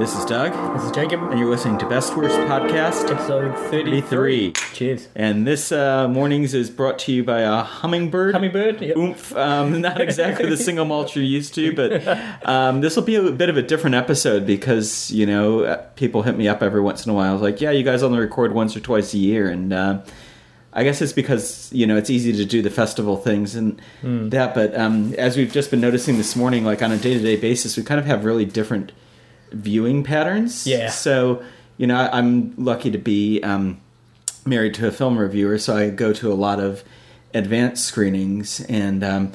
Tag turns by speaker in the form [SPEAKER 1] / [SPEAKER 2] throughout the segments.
[SPEAKER 1] This is Doug,
[SPEAKER 2] This is Jacob.
[SPEAKER 1] and you're listening to Best Worst Podcast
[SPEAKER 2] Episode 33.
[SPEAKER 1] 33.
[SPEAKER 2] Cheers.
[SPEAKER 1] And this uh, morning's is brought to you by a hummingbird.
[SPEAKER 2] Hummingbird. Yep.
[SPEAKER 1] Oomph. Um, not exactly the single malt you're used to, but um, this will be a bit of a different episode because, you know, uh, people hit me up every once in a while. Like, yeah, you guys only record once or twice a year. And uh, I guess it's because, you know, it's easy to do the festival things and
[SPEAKER 2] Hmm.
[SPEAKER 1] that. But um, as we've just been noticing this morning, like on a day to day basis, we kind of have really different viewing patterns.
[SPEAKER 2] Yeah.
[SPEAKER 1] So, you know, I'm lucky to be um, married to a film reviewer, so I go to a lot of advanced screenings, and um,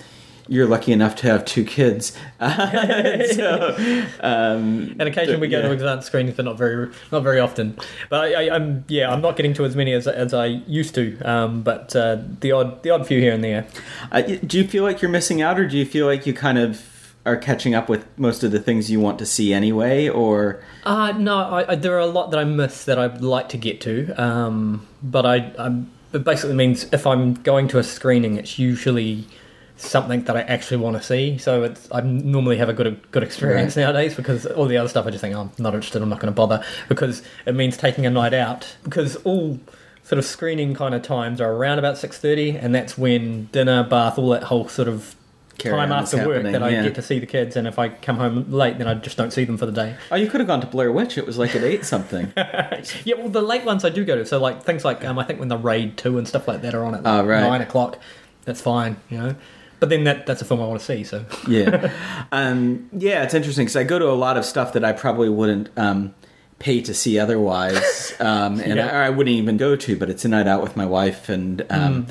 [SPEAKER 1] you're lucky enough to have two kids. so, um,
[SPEAKER 2] And occasionally we go
[SPEAKER 1] yeah.
[SPEAKER 2] to advanced screenings, but not very, not very often. But I, I, I'm, yeah, I'm not getting to as many as, as I used to. Um, but uh, the odd, the odd few here and there.
[SPEAKER 1] Uh, do you feel like you're missing out, or do you feel like you kind of are catching up with most of the things you want to see anyway? Or
[SPEAKER 2] Uh, no, I, I, there are a lot that I miss that I'd like to get to. Um, but I, I'm, it basically means if I'm going to a screening, it's usually something that I actually want to see. So it's I normally have a good good experience nowadays because all the other stuff I just think oh, I'm not interested. I'm not going to bother because it means taking a night out because all sort of screening kind of times are around about six thirty, and that's when dinner, bath, all that whole sort of.
[SPEAKER 1] Carry
[SPEAKER 2] time after work that I
[SPEAKER 1] yeah.
[SPEAKER 2] get to see the kids, and if I come home late, then I just don't see them for the day.
[SPEAKER 1] oh, you could have gone to Blair Witch. It was like at eight something.
[SPEAKER 2] Yeah, well, the late ones I do go to. So, like things like um, I think when the Raid Two and stuff like that are on at like,
[SPEAKER 1] Oh, right.
[SPEAKER 2] nine o'clock, that's fine, you know. But then that that's a film I want to see. So,
[SPEAKER 1] yeah, um, yeah, it's interesting because I go to a lot of stuff that I probably wouldn't um, pay to see otherwise, um, and
[SPEAKER 2] Yeah.
[SPEAKER 1] I, I wouldn't even go to. But it's a night out with my wife, and um,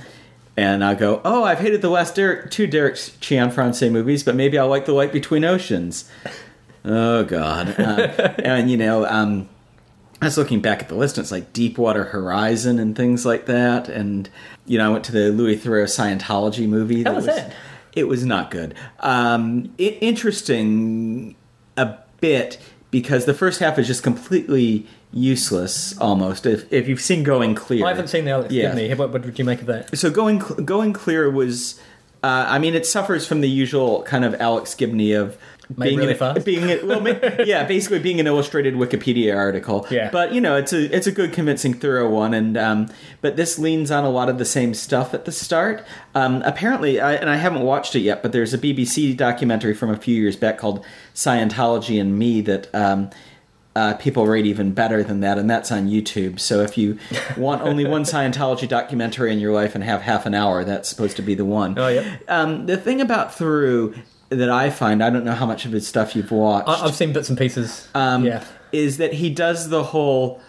[SPEAKER 1] and I go, oh, I've hated the last Derek, two Derek Cianfrance movies, but maybe I'll like The Light Between Oceans. Oh God, uh, and you know. Um, I was looking back at the list, and it's like Deepwater Horizon and things like that. And you know, I went to the Louis Theroux Scientology movie.
[SPEAKER 2] How was that?
[SPEAKER 1] It was not good. Um, it, interesting a bit because the first half is just completely useless, almost. If if you've seen Going Clear,
[SPEAKER 2] I haven't seen the Alex
[SPEAKER 1] Yeah.
[SPEAKER 2] Gibney. What, what did you make of that?
[SPEAKER 1] so going going clear was uh, i mean it suffers from the usual kind of alex gibney of
[SPEAKER 2] Made
[SPEAKER 1] being
[SPEAKER 2] really
[SPEAKER 1] an-
[SPEAKER 2] fast.
[SPEAKER 1] being well, yeah basically being an illustrated wikipedia article
[SPEAKER 2] Yeah.
[SPEAKER 1] but you know it's a it's a good convincing thorough one and um, but this leans on a lot of the same stuff at the start um, apparently I, and i haven't watched it yet but there's a bbc documentary from a few years back called scientology and me that um, uh, people rate even better than that, and that's on YouTube. So if you want only one Scientology documentary in your life and have half an hour, that's supposed to be the one.
[SPEAKER 2] Oh, yeah.
[SPEAKER 1] Um, the thing about Theroux that I find, I don't know how much of his stuff you've watched,
[SPEAKER 2] I, I've seen bits and pieces.
[SPEAKER 1] um,
[SPEAKER 2] yeah,
[SPEAKER 1] is that he does the whole.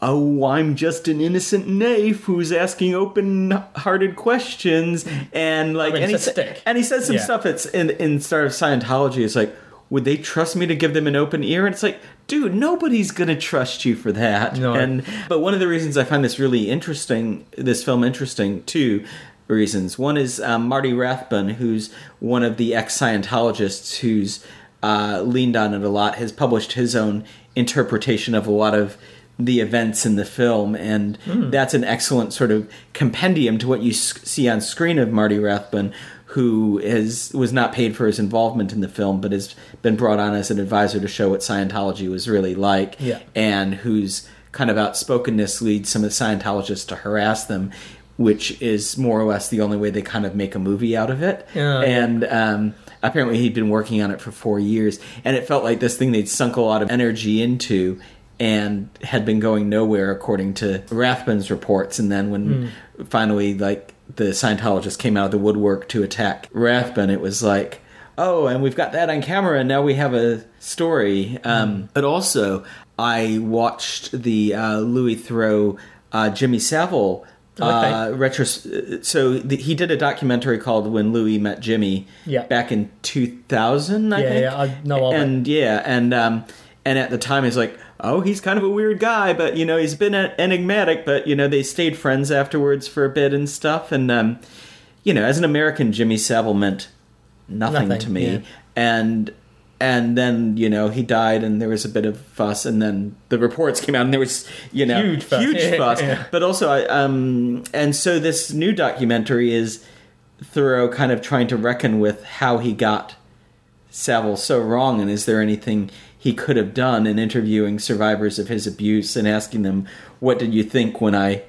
[SPEAKER 1] Oh, I'm just an innocent knave who's asking open-hearted questions, and like,
[SPEAKER 2] mean,
[SPEAKER 1] and, he, sa-
[SPEAKER 2] stick.
[SPEAKER 1] and he says some
[SPEAKER 2] Yeah.
[SPEAKER 1] stuff that's in in start of Scientology. It's like, would they trust me to give them an open ear? And it's like, dude, nobody's gonna trust you for that.
[SPEAKER 2] No.
[SPEAKER 1] And but one of the reasons I find this really interesting, this film interesting, two reasons. One is um, Marty Rathbun, who's one of the ex Scientologists who's uh, leaned on it a lot, has published his own interpretation of a lot of the events in the film, and that's an excellent sort of compendium to what you see on screen of Marty Rathbun, who is was not paid for his involvement in the film, but has been brought on as an advisor to show what Scientology was really like,
[SPEAKER 2] Yeah.
[SPEAKER 1] and whose kind of outspokenness leads some of the Scientologists to harass them, which is more or less the only way they kind of make a movie out of it.
[SPEAKER 2] Yeah,
[SPEAKER 1] and um, apparently he'd been working on it for four years, and it felt like this thing they'd sunk a lot of energy into. And had been going nowhere, according to Rathbun's reports. And then when finally, like the Scientologists came out of the woodwork to attack Rathbun, it was like, oh, and we've got that on camera, and now we have a story. Um, but also, I watched the uh, Louis Theroux, uh, Jimmy Savile. Uh,
[SPEAKER 2] Okay.
[SPEAKER 1] retros- so the, he did a documentary called "When Louis Met Jimmy"
[SPEAKER 2] Yeah.
[SPEAKER 1] back in 2000. I
[SPEAKER 2] Yeah,
[SPEAKER 1] think.
[SPEAKER 2] yeah, I know
[SPEAKER 1] and yeah, and um, and at the time he's like, oh, he's kind of a weird guy, but you know he's been enigmatic, but you know they stayed friends afterwards for a bit and stuff, and um, you know as an American, Jimmy Savile meant nothing,
[SPEAKER 2] Nothing,
[SPEAKER 1] to me,
[SPEAKER 2] yeah.
[SPEAKER 1] and and then you know he died, and there was a bit of fuss, and then the reports came out, and there was you know
[SPEAKER 2] Huge fuss. Yeah,
[SPEAKER 1] fuss,
[SPEAKER 2] yeah.
[SPEAKER 1] but also I um, and so this new documentary is Theroux kind of trying to reckon with how he got Savile so wrong, and is there anything he could have done in interviewing survivors of his abuse and asking them, "What did you think when I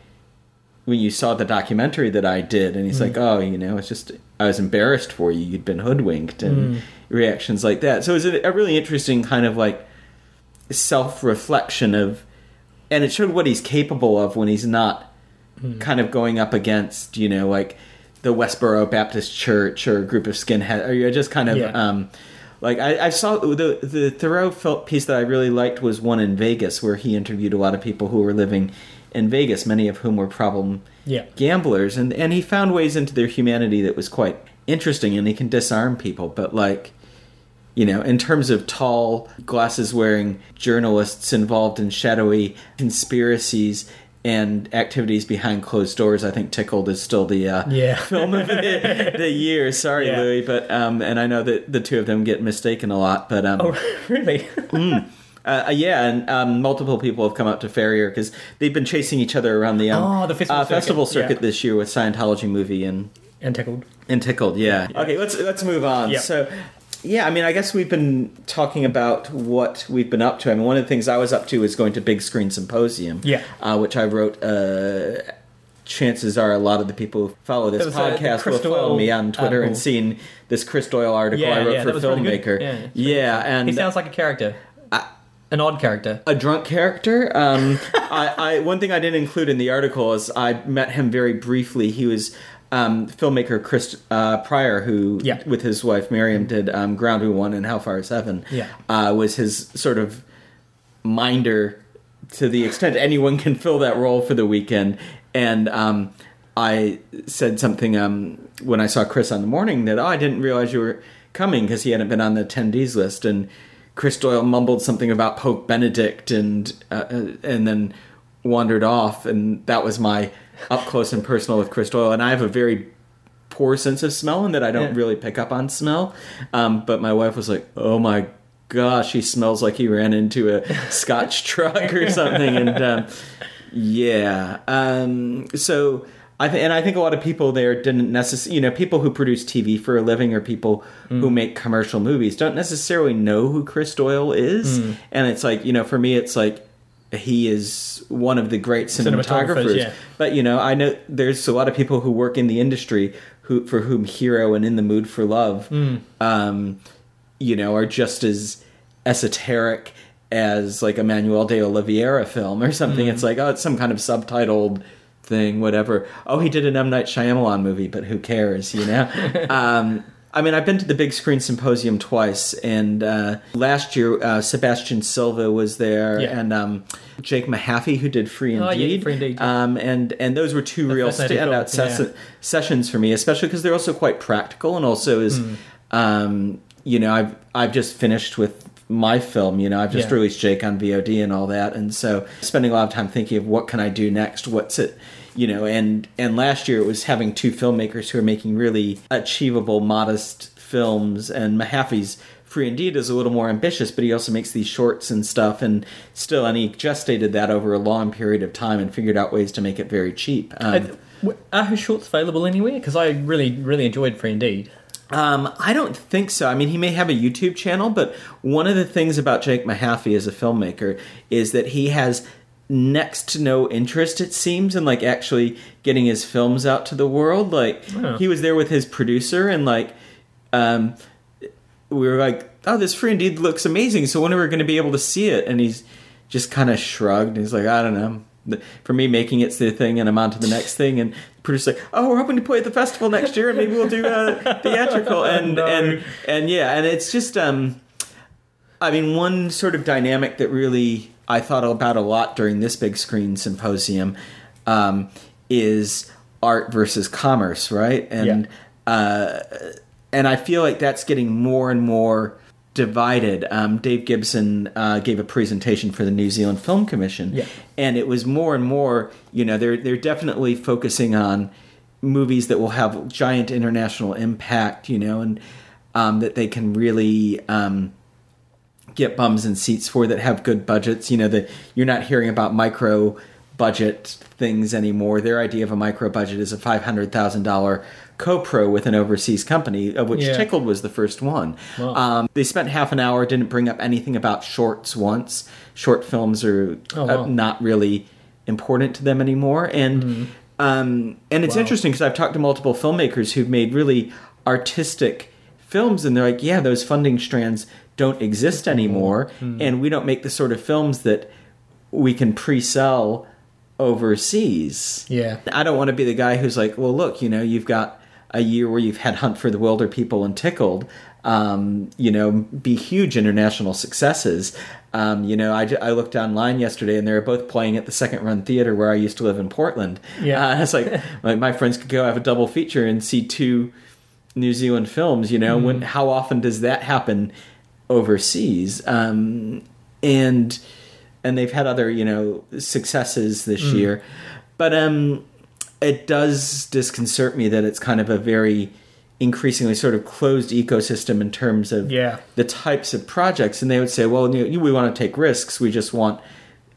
[SPEAKER 1] when you saw the documentary that I did?" And he's mm. like, "Oh, you know, it's just I was embarrassed for you. You'd been hoodwinked," and mm. reactions like that. So it was a, really interesting kind of like self reflection of, and it showed what he's capable of when he's not mm. kind of going up against, you know, like the Westboro Baptist Church or a group of skinhead, or you're just kind of,
[SPEAKER 2] Yeah.
[SPEAKER 1] um, like I, I saw the the Theroux fil- piece that I really liked was one in Vegas where he interviewed a lot of people who were living in Vegas, many of whom were problem
[SPEAKER 2] Yeah.
[SPEAKER 1] gamblers, and and he found ways into their humanity that was quite interesting, and he can disarm people, but like. You know, in terms of tall, glasses wearing journalists involved in shadowy conspiracies and activities behind closed doors, I think Tickled is still the uh,
[SPEAKER 2] Yeah.
[SPEAKER 1] film of the, the year. Sorry,
[SPEAKER 2] Yeah.
[SPEAKER 1] Louis, but um, and I know that the two of them get mistaken a lot, but um,
[SPEAKER 2] Oh, really?
[SPEAKER 1] uh, yeah, and um, multiple people have come up to Farrier because they've been chasing each other around the um,
[SPEAKER 2] Oh, the festival
[SPEAKER 1] uh, festival
[SPEAKER 2] circuit,
[SPEAKER 1] circuit
[SPEAKER 2] yeah.
[SPEAKER 1] this year with Scientology movie and
[SPEAKER 2] and tickled.
[SPEAKER 1] and tickled. Yeah. Okay, let's let's move on.
[SPEAKER 2] Yeah.
[SPEAKER 1] So. Yeah, I mean, I guess we've been talking about what we've been up to. I mean, one of the things I was up to is going to Big Screen Symposium,
[SPEAKER 2] Yeah.
[SPEAKER 1] uh, which I wrote. Uh, chances are a lot of the people who follow this
[SPEAKER 2] uh,
[SPEAKER 1] podcast will follow me on Twitter and seen this Chris Doyle article I wrote
[SPEAKER 2] yeah,
[SPEAKER 1] for
[SPEAKER 2] was really.
[SPEAKER 1] Filmmaker.
[SPEAKER 2] Yeah,
[SPEAKER 1] yeah, and
[SPEAKER 2] He sounds like a character. An odd character.
[SPEAKER 1] a drunk character. Um, I, I one thing I didn't include in the article is I met him very briefly. He was um, filmmaker Chris uh, Pryor, who
[SPEAKER 2] Yeah.
[SPEAKER 1] with his wife Miriam did um, Ground We Won and How Far Is Heaven.
[SPEAKER 2] Yeah.
[SPEAKER 1] uh, was his sort of minder to the extent anyone can fill that role for the weekend. And um, I said something um, when I saw Chris on the morning that oh I didn't realize you were coming because he hadn't been on the attendees list and. Chris Doyle mumbled something about Pope Benedict and uh, uh, and then wandered off, and that was my up close and personal with Chris Doyle. And I have a very poor sense of smell, and that I don't
[SPEAKER 2] Yeah.
[SPEAKER 1] really pick up on smell. Um, but my wife was like, "Oh my gosh, he smells like he ran into a Scotch truck or something," and um, yeah. Um, so I th- and I think a lot of people there didn't necessarily, you know, people who produce TV for a living or people who make commercial movies don't necessarily know who Chris Doyle is. And it's like, you know, for me, it's like he is one of the great
[SPEAKER 2] Cinematographers,
[SPEAKER 1] cinematographers.
[SPEAKER 2] yeah.
[SPEAKER 1] But you know, I know there's a lot of people who work in the industry who for whom Hero and In the Mood for Love, um, you know, are just as esoteric as like a Manoel de Oliveira film or something. It's like oh, it's some kind of subtitled thing, whatever. Oh, he did an M Night Shyamalan movie, but who cares, you know? um, I mean, I've been to the Big Screen Symposium twice, and uh, last year uh, Sebastian Silva was there,
[SPEAKER 2] Yeah.
[SPEAKER 1] and um, Jake Mahaffy, who did Free
[SPEAKER 2] Oh,
[SPEAKER 1] Indeed.
[SPEAKER 2] yeah, Free Indeed.
[SPEAKER 1] Um, and and those were two
[SPEAKER 2] The
[SPEAKER 1] real standout ses-
[SPEAKER 2] yeah.
[SPEAKER 1] sessions for me, especially because they're also quite practical, and also is,
[SPEAKER 2] Hmm.
[SPEAKER 1] um, you know, I've I've just finished with my film. You know, I've just released Jake on VOD and all that, and so spending a lot of time thinking of what can I do next. What's it? You know, and and last year it was having two filmmakers who are making really achievable, modest films, and Mahaffy's. Free Indeed is a little more ambitious, but he also makes these shorts and stuff, and still, and he gestated that over a long period of time and figured out ways to make it very cheap. Um,
[SPEAKER 2] w- Are his shorts available anywhere? Because I really, really enjoyed Free Indeed.
[SPEAKER 1] Um, I don't think so. I mean, he may have a YouTube channel, but one of the things about Jake Mahaffey as a filmmaker is that he has next to no interest, it seems, in like actually getting his films out to the world. Like
[SPEAKER 2] Oh.
[SPEAKER 1] he was there with his producer, and like um, we were like, "Oh, this free indeed looks amazing." So when are we going to be able to see it? And he's just kind of shrugged. He's like, "I don't know." For me, making it's the thing, and I'm on to the next thing. And the producer's like, "Oh, we're hoping to play at the festival next year, and maybe we'll do a theatrical." And
[SPEAKER 2] No.
[SPEAKER 1] and and yeah, and it's just um, I mean, one sort of dynamic that really I thought about a lot during this big screen symposium um, is art versus commerce, right? And uh, and I feel like that's getting more and more divided. Um, Dave Gibson uh, gave a presentation for the New Zealand Film Commission,
[SPEAKER 2] Yeah.
[SPEAKER 1] and it was more and more. You know, they're they're definitely focusing on movies that will have giant international impact. You know, and um, that they can really. Um, get bums and seats for that have good budgets. You know that you're not hearing about micro budget things anymore. Their idea of a micro budget is a five hundred thousand dollar co-pro with an overseas company, of which
[SPEAKER 2] Yeah.
[SPEAKER 1] Tickled was the first one.
[SPEAKER 2] Wow.
[SPEAKER 1] Um, they spent half an hour, didn't bring up anything about shorts once. Short films are
[SPEAKER 2] Oh,
[SPEAKER 1] uh,
[SPEAKER 2] wow.
[SPEAKER 1] not really important to them anymore, and um, and it's
[SPEAKER 2] Wow.
[SPEAKER 1] interesting because I've talked to multiple filmmakers who've made really artistic films, and they're like, yeah, those funding strands don't exist anymore, and we don't make the sort of films that we can pre-sell overseas.
[SPEAKER 2] Yeah.
[SPEAKER 1] I don't want to be the guy who's like, well, look, you know, you've got a year where you've had Hunt for the Wilderpeople and Tickled, um, you know, be huge international successes. Um, you know, I, I looked online yesterday and they were both playing at the Second Run Theater where I used to live in Portland.
[SPEAKER 2] Yeah.
[SPEAKER 1] Uh, it's like, like my friends could go have a double feature and see two New Zealand films. You know, when how often does that happen overseas? Um, and and they've had other you know successes this year, but um, it does disconcert me that it's kind of a very increasingly sort of closed ecosystem in terms of
[SPEAKER 2] Yeah.
[SPEAKER 1] the types of projects and they would say well you know, we want to take risks we just want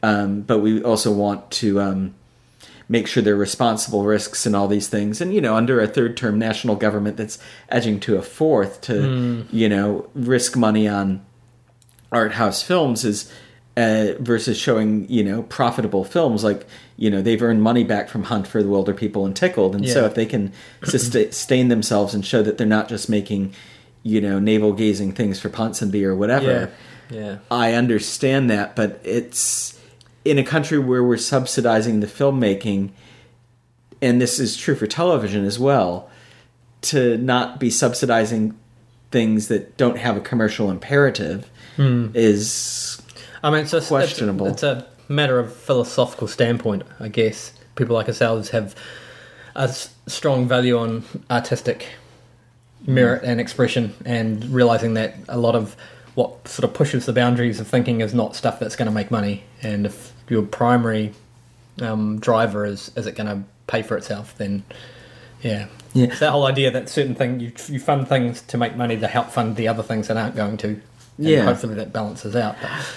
[SPEAKER 1] um, but we also want to um, make sure they're responsible risks and all these things. And you know under a third term national government that's edging to a fourth to you know risk money on art house films is uh, versus showing you know profitable films. Like you know they've earned money back from Hunt for the Wilderpeople and Tickled, and so if they can sustain sustain themselves and show that they're not just making you know navel gazing things for Ponsonby or whatever,
[SPEAKER 2] Yeah. Yeah.
[SPEAKER 1] I understand that, but it's in a country where we're subsidizing the filmmaking, and this is true for television as well, to not be subsidizing things that don't have a commercial imperative hmm. is
[SPEAKER 2] I mean, it's just
[SPEAKER 1] Questionable.
[SPEAKER 2] It's, it's a matter of philosophical standpoint, I guess. People like ourselves have a strong value on artistic merit hmm. and expression, and realizing that a lot of what sort of pushes the boundaries of thinking is not stuff that's going to make money. And if your primary um, driver is is it going to pay for itself, then yeah.
[SPEAKER 1] Yeah.
[SPEAKER 2] It's that whole idea that certain thing you you fund things to make money to help fund the other things that aren't going to.
[SPEAKER 1] Yeah.
[SPEAKER 2] Hopefully that balances out.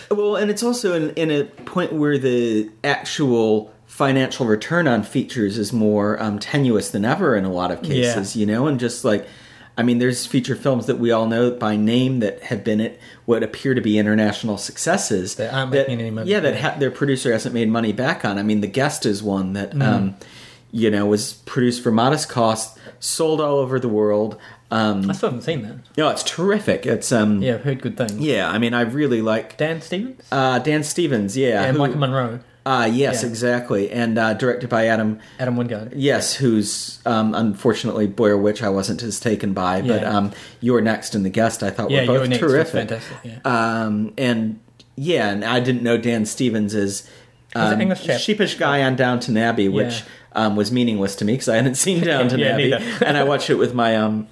[SPEAKER 2] But,
[SPEAKER 1] Well, and it's also in, in a point where the actual financial return on features is more um, tenuous than ever in a lot of cases, yeah. you know, and just like, I mean, there's feature films that we all know by name that have been at what appear to be international successes
[SPEAKER 2] That aren't
[SPEAKER 1] that-
[SPEAKER 2] making any money.
[SPEAKER 1] Yeah, that ha- their producer hasn't made money back on. I mean, The Guest is one that,
[SPEAKER 2] Mm.
[SPEAKER 1] um, you know, was produced for modest cost, sold all over the world. Um,
[SPEAKER 2] I still haven't seen that.
[SPEAKER 1] no, it's terrific. It's um,
[SPEAKER 2] Yeah, I've heard good things.
[SPEAKER 1] yeah. I mean, I really like
[SPEAKER 2] Dan Stevens
[SPEAKER 1] uh, Dan Stevens. Yeah,
[SPEAKER 2] and
[SPEAKER 1] who-
[SPEAKER 2] Maika Monroe,
[SPEAKER 1] uh, yes,
[SPEAKER 2] Yeah.
[SPEAKER 1] exactly. And uh, directed by Adam,
[SPEAKER 2] Adam Wingard.
[SPEAKER 1] yes, who's um, unfortunately Blair Witch I wasn't as taken by, but
[SPEAKER 2] Yeah.
[SPEAKER 1] um, You're Next and The Guest I thought
[SPEAKER 2] Yeah,
[SPEAKER 1] were both terrific.
[SPEAKER 2] fantastic, yeah.
[SPEAKER 1] Um, and yeah, and I didn't know Dan Stevens
[SPEAKER 2] is
[SPEAKER 1] um, sheepish guy on Downton Abbey, which um, was meaningless to me because I hadn't seen Downton Abbey, and I watched it with my um,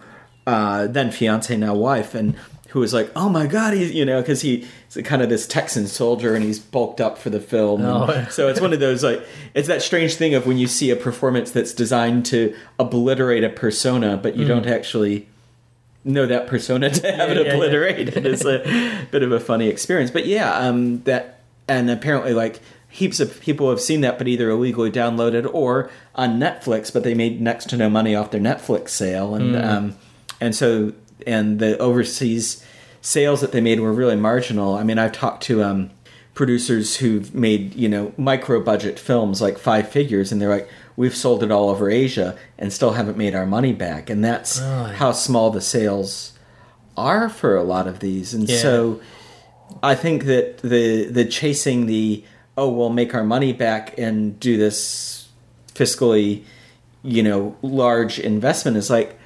[SPEAKER 1] uh, then fiance, now wife, and who was like, "Oh my god, he's you know," because he's kind of this Texan soldier and he's bulked up for the film.
[SPEAKER 2] Oh, yeah.
[SPEAKER 1] so it's one of those like it's that strange thing of when you see a performance that's designed to obliterate a persona, but you don't actually know that persona to have
[SPEAKER 2] Mm. Yeah,
[SPEAKER 1] it
[SPEAKER 2] yeah, yeah.
[SPEAKER 1] obliterated. It's a bit of a funny experience, but yeah, um, that and apparently like heaps of people have seen that, but either illegally downloaded or on Netflix, but they made next to no money off their Netflix sale, and
[SPEAKER 2] Mm.
[SPEAKER 1] um, and so and the overseas sales that they made were really marginal. I mean, I've talked to um, producers who've made you know micro budget films like five figures, and they're like, we've sold it all over Asia and still haven't made our money back, and that's
[SPEAKER 2] Right.
[SPEAKER 1] how small the sales are for a lot of these, and
[SPEAKER 2] Yeah.
[SPEAKER 1] so I think that the the chasing the oh we'll make our money back and do this fiscally you know large investment is like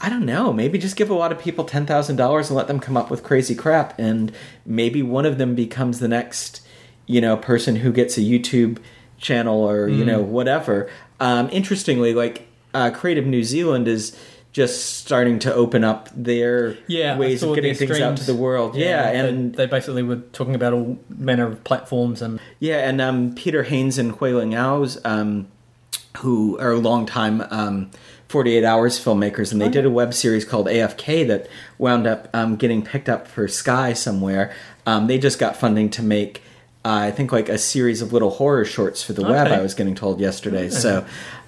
[SPEAKER 1] I don't know maybe just give a lot of people ten thousand dollars and let them come up with crazy crap and maybe one of them becomes the next you know person who gets a YouTube channel or you know whatever. Um, interestingly, like uh, Creative New Zealand is just starting to open up their
[SPEAKER 2] Yeah,
[SPEAKER 1] ways of getting things out to the world. Yeah,
[SPEAKER 2] they-
[SPEAKER 1] and
[SPEAKER 2] they, basically were talking about all manner of platforms and
[SPEAKER 1] yeah, and um, Peter Haynes and Huiling Ao's, um, who are longtime um, 48 Hours filmmakers, and they did a web series called AFK that wound up um, getting picked up for Sky somewhere. Um, they just got funding to make I think like a series of little horror shorts for the web. I was getting told yesterday. So,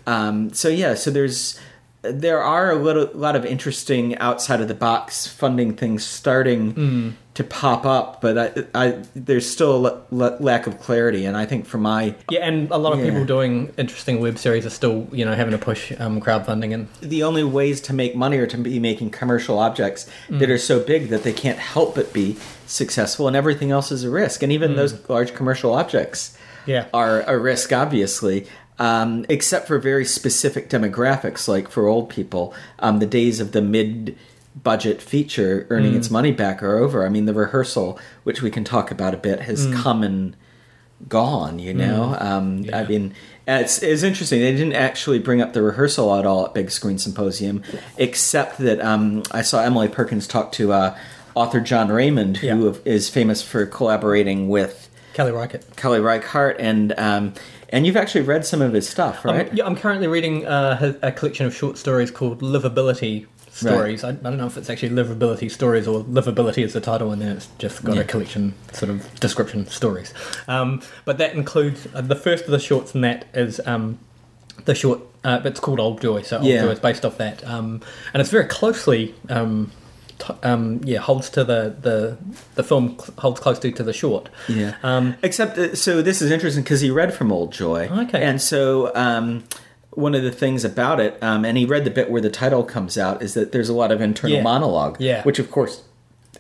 [SPEAKER 1] um, so yeah. So there's there are a little lot of interesting outside of the box funding things starting to pop up, but I, I there's still a l- lack of clarity, and I think for my
[SPEAKER 2] Yeah, and a lot of
[SPEAKER 1] Yeah.
[SPEAKER 2] people doing interesting web series are still, you know, having to push um, crowdfunding and
[SPEAKER 1] the only ways to make money are to be making commercial objects
[SPEAKER 2] Mm.
[SPEAKER 1] that are so big that they can't help but be successful, and everything else is a risk. And even those large commercial objects
[SPEAKER 2] Mm. Yeah.
[SPEAKER 1] are a risk, obviously. Um, except for very specific demographics, like for old people, um, the days of the mid-budget feature earning
[SPEAKER 2] Mm.
[SPEAKER 1] its money back are over. I mean, the rehearsal, which we can talk about a bit, has come and gone. You know, um, I
[SPEAKER 2] Mm.
[SPEAKER 1] Mean, it's, it's interesting. They didn't actually bring up the rehearsal at all at Big Screen Symposium, except that um, I saw Emily Perkins talk to uh, author Jon Raymond, who
[SPEAKER 2] Yeah.
[SPEAKER 1] is famous for collaborating with
[SPEAKER 2] Kelly Reichardt.
[SPEAKER 1] Kelly Reichardt, and um, and you've actually read some of his stuff, right?
[SPEAKER 2] Um, yeah, I'm currently reading uh, a collection of short stories called Livability Stories. I, I don't know if it's actually Livability Stories or Livability is the title, and then it's just got
[SPEAKER 1] Yeah.
[SPEAKER 2] a collection sort of description stories. Um, but that includes uh, the first of the shorts, in that is um, the short. Uh, it's called Old Joy, so Old
[SPEAKER 1] Yeah.
[SPEAKER 2] Joy is based off that, um, and it's very closely. Um, um, yeah, holds to the, the the film holds closely to the short.
[SPEAKER 1] Yeah.
[SPEAKER 2] Um,
[SPEAKER 1] Except, uh, so this is interesting because he read from Old Joy.
[SPEAKER 2] Okay.
[SPEAKER 1] And so um, one of the things about it, um, and he read the bit where the title comes out, is that there's a lot of internal
[SPEAKER 2] Yeah.
[SPEAKER 1] monologue.
[SPEAKER 2] Yeah.
[SPEAKER 1] Which, of course,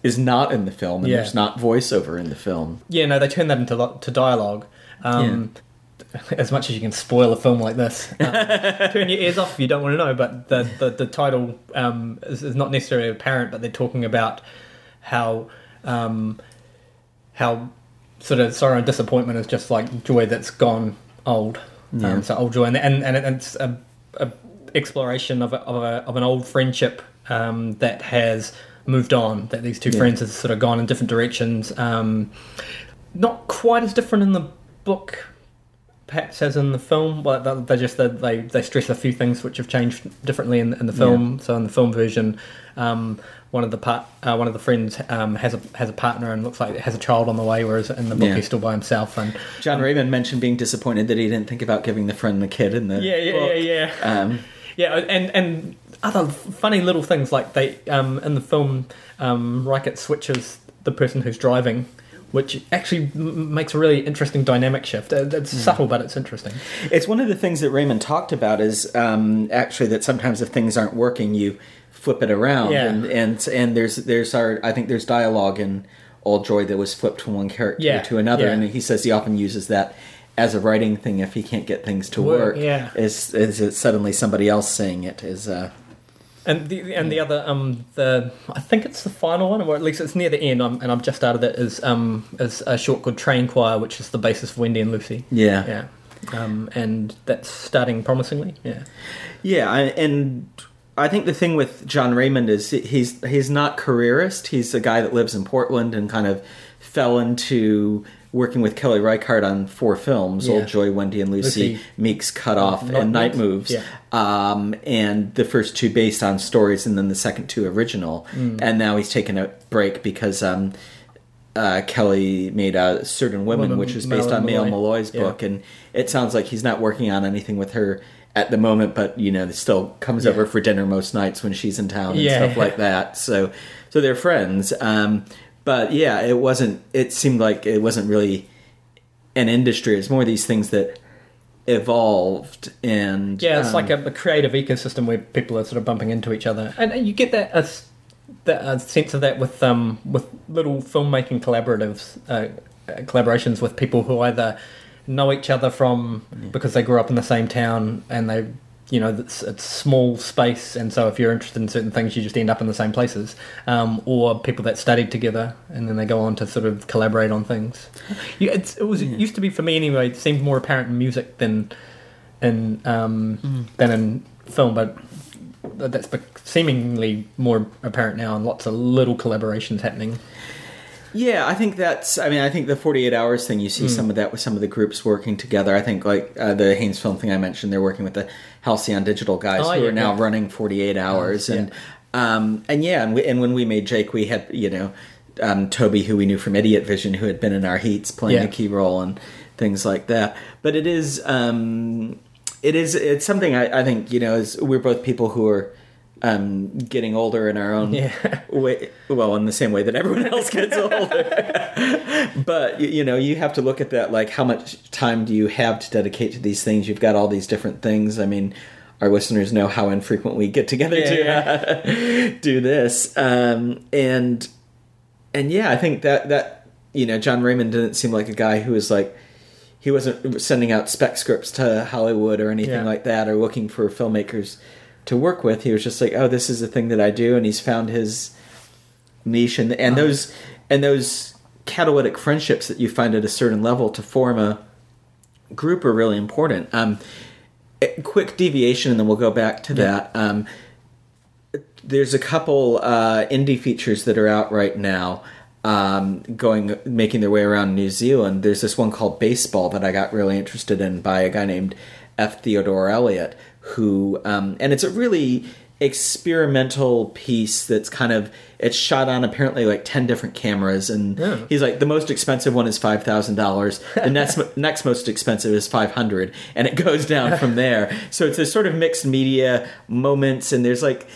[SPEAKER 1] is not in the film, and
[SPEAKER 2] Yeah.
[SPEAKER 1] there's not voiceover in the film.
[SPEAKER 2] Yeah, no, they turn that into to dialogue. Um, As much as you can spoil a film like this, um, turn your ears off if you don't want to know. But the the, the title um, is, is not necessarily apparent, but they're talking about how um, how sort of sorrow and disappointment is just like joy that's gone old.
[SPEAKER 1] Yeah.
[SPEAKER 2] Um, so old joy, and and, and it's a, a exploration of a, of, a, of an old friendship um, that has moved on. That these two
[SPEAKER 1] Yeah.
[SPEAKER 2] friends have sort of gone in different directions. Um, not quite as different in the book perhaps as in the film but they- just they, they they stress a few things which have changed differently in, in the film so in the film version um, one of the part uh, one of the friends um, has a has a partner and looks like has a child on the way whereas in the book
[SPEAKER 1] Yeah.
[SPEAKER 2] he's still by himself and
[SPEAKER 1] Jon Raymond mentioned being disappointed that he didn't think about giving the friend the kid in the
[SPEAKER 2] yeah yeah
[SPEAKER 1] book.
[SPEAKER 2] yeah yeah
[SPEAKER 1] Um,
[SPEAKER 2] Yeah, and and other funny little things like they um, in the film, um, Reichardt switches the person who's driving, which actually m- makes a really interesting dynamic shift. It's subtle, but it's interesting.
[SPEAKER 1] It's one of the things that Raymond talked about is um, actually that sometimes if things aren't working, you flip it around,
[SPEAKER 2] Yeah.
[SPEAKER 1] and and and there's there's our I think there's dialogue in Old Joy that was flipped from one character
[SPEAKER 2] Yeah,
[SPEAKER 1] to another,
[SPEAKER 2] yeah.
[SPEAKER 1] and he says he often uses that as a writing thing if he can't get things to
[SPEAKER 2] work,
[SPEAKER 1] work.
[SPEAKER 2] yeah.
[SPEAKER 1] is is it suddenly somebody else saying it is uh,
[SPEAKER 2] And the and the other um the I think it's the final one, or at least it's near the end. um and I'm just out of it. Is um is a short called Train Choir, which is the basis for Wendy and Lucy.
[SPEAKER 1] yeah
[SPEAKER 2] Yeah, um and that's starting promisingly. Yeah,
[SPEAKER 1] Yeah, I, and I think the thing with Jon Raymond is he's he's not careerist. He's a guy that lives in Portland and kind of fell into working with Kelly Reichardt on four films:
[SPEAKER 2] Yeah.
[SPEAKER 1] Old Joy, Wendy and Lucy,
[SPEAKER 2] Lucy.
[SPEAKER 1] Meek's Cut Off, and Night
[SPEAKER 2] Moves. Yeah.
[SPEAKER 1] Um, and the first two based on stories, and then the second two original.
[SPEAKER 2] Mm.
[SPEAKER 1] And now he's taken a break because. Um, uh, Kelly made uh, Certain Women,
[SPEAKER 2] Women,
[SPEAKER 1] which was based on Maile
[SPEAKER 2] Meloy.
[SPEAKER 1] Meloy's
[SPEAKER 2] Yeah.
[SPEAKER 1] book, and it sounds like he's not working on anything with her at the moment, but you know, still comes
[SPEAKER 2] Yeah.
[SPEAKER 1] over for dinner most nights when she's in town and
[SPEAKER 2] Yeah.
[SPEAKER 1] stuff like that. So, so they're friends. Um, but yeah, it wasn't. It seemed like it wasn't really an industry. It's more these things that evolved and
[SPEAKER 2] Yeah, it's
[SPEAKER 1] um,
[SPEAKER 2] like a, a creative ecosystem where people are sort of bumping into each other, and, you get that as that a sense of that with um with little filmmaking collaboratives, uh, uh, collaborations with people who either know each other from because they grew up in the same town and they. You know, it's, it's small space, and so if you're interested in certain things, you just end up in the same places. Um, or people that studied together, and then they go on to sort of collaborate on things. You, it's, it was it used to be for me anyway. It seemed more apparent in music than in um, than in film, but that's seemingly more apparent now, and lots of little collaborations happening.
[SPEAKER 1] Yeah, I think that's. I mean, I think the forty-eight hours thing. You see some of that with some of the groups working together. I think like uh, the Haynes Film thing I mentioned. They're working with the Halcyon Digital guys
[SPEAKER 2] Oh,
[SPEAKER 1] who
[SPEAKER 2] yeah,
[SPEAKER 1] are now
[SPEAKER 2] yeah.
[SPEAKER 1] running forty-eight hours,
[SPEAKER 2] yeah.
[SPEAKER 1] and um, and yeah, and, we, and when we made Jake, we had you know um, Toby, who we knew from Idiot Vision, who had been in our heats, playing a key role and things like that. But it is, um, it is, it's something I, I think you know. Is we're both people who are um, getting older in our own
[SPEAKER 2] Yeah.
[SPEAKER 1] way. Well, in the same way that everyone else gets older. but you, know, you have to look at that. Like, how much time do you have to dedicate to these things? You've got all these different things. I mean. Our listeners know how infrequent we get together
[SPEAKER 2] Yeah,
[SPEAKER 1] to uh, do this, um, and and yeah, I think that that you know Jon Raymond didn't seem like a guy who was like he wasn't sending out spec scripts to Hollywood or anything
[SPEAKER 2] Yeah.
[SPEAKER 1] like that or looking for filmmakers to work with. He was just like, oh, this is a thing that I do, and he's found his niche and and those and those catalytic friendships that you find at a certain level to form a group are really important. Um, quick deviation, and then we'll go back to that. Um, there's a couple uh, indie features that are out right now, um, going making their way around New Zealand. There's this one called Baseball that I got really interested in by a guy named F. Theodore Elliott, who um, and it's a really experimental piece that's kind of it's shot on apparently like 10 different cameras and
[SPEAKER 2] Yeah.
[SPEAKER 1] he's like the most expensive one is $5000 the next next most expensive is 500 and it goes down from there so it's a sort of mixed media moments and there's like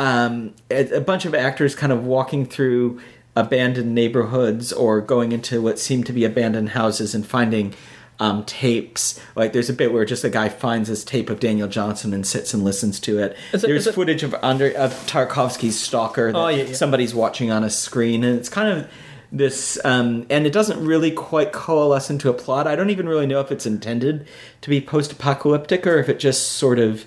[SPEAKER 1] um, a, a bunch of actors kind of walking through abandoned neighborhoods or going into what seem to be abandoned houses and finding um, tapes. Like there's a bit where just a guy finds this tape of Daniel Johnston and sits and listens to it.
[SPEAKER 2] Is
[SPEAKER 1] there's
[SPEAKER 2] it-
[SPEAKER 1] footage of under of Tarkovsky's Stalker that
[SPEAKER 2] Oh, yeah, yeah.
[SPEAKER 1] somebody's watching on a screen, and it's kind of this um, and it doesn't really quite coalesce into a plot i don't even really know if it's intended to be post-apocalyptic or if it just sort of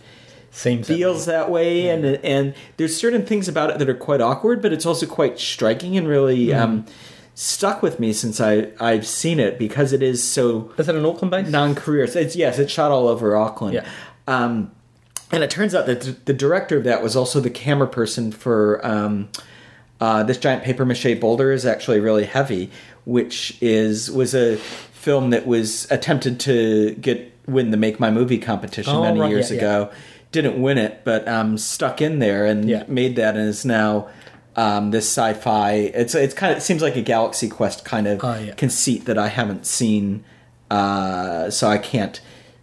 [SPEAKER 2] Seems that
[SPEAKER 1] feels
[SPEAKER 2] way.
[SPEAKER 1] that way and and there's certain things about it that are quite awkward but it's also quite striking and really um, stuck with me since I I've seen it because it is so
[SPEAKER 2] Is it an Auckland base?
[SPEAKER 1] non-career it's yes it's shot all over Auckland
[SPEAKER 2] Yeah.
[SPEAKER 1] um, and it turns out that th- the director of that was also the camera person for um, uh, this giant paper mache boulder is actually really heavy which is was a film that was attempted to get win the make my movie competition
[SPEAKER 2] Oh,
[SPEAKER 1] many
[SPEAKER 2] right,
[SPEAKER 1] years
[SPEAKER 2] yeah, yeah.
[SPEAKER 1] ago didn't win it but um, stuck in there and
[SPEAKER 2] Yeah.
[SPEAKER 1] made that and is now um, this sci-fi it's it's kind of it seems like a galaxy quest kind of
[SPEAKER 2] Oh, yeah.
[SPEAKER 1] conceit that I haven't seen, uh, so I can't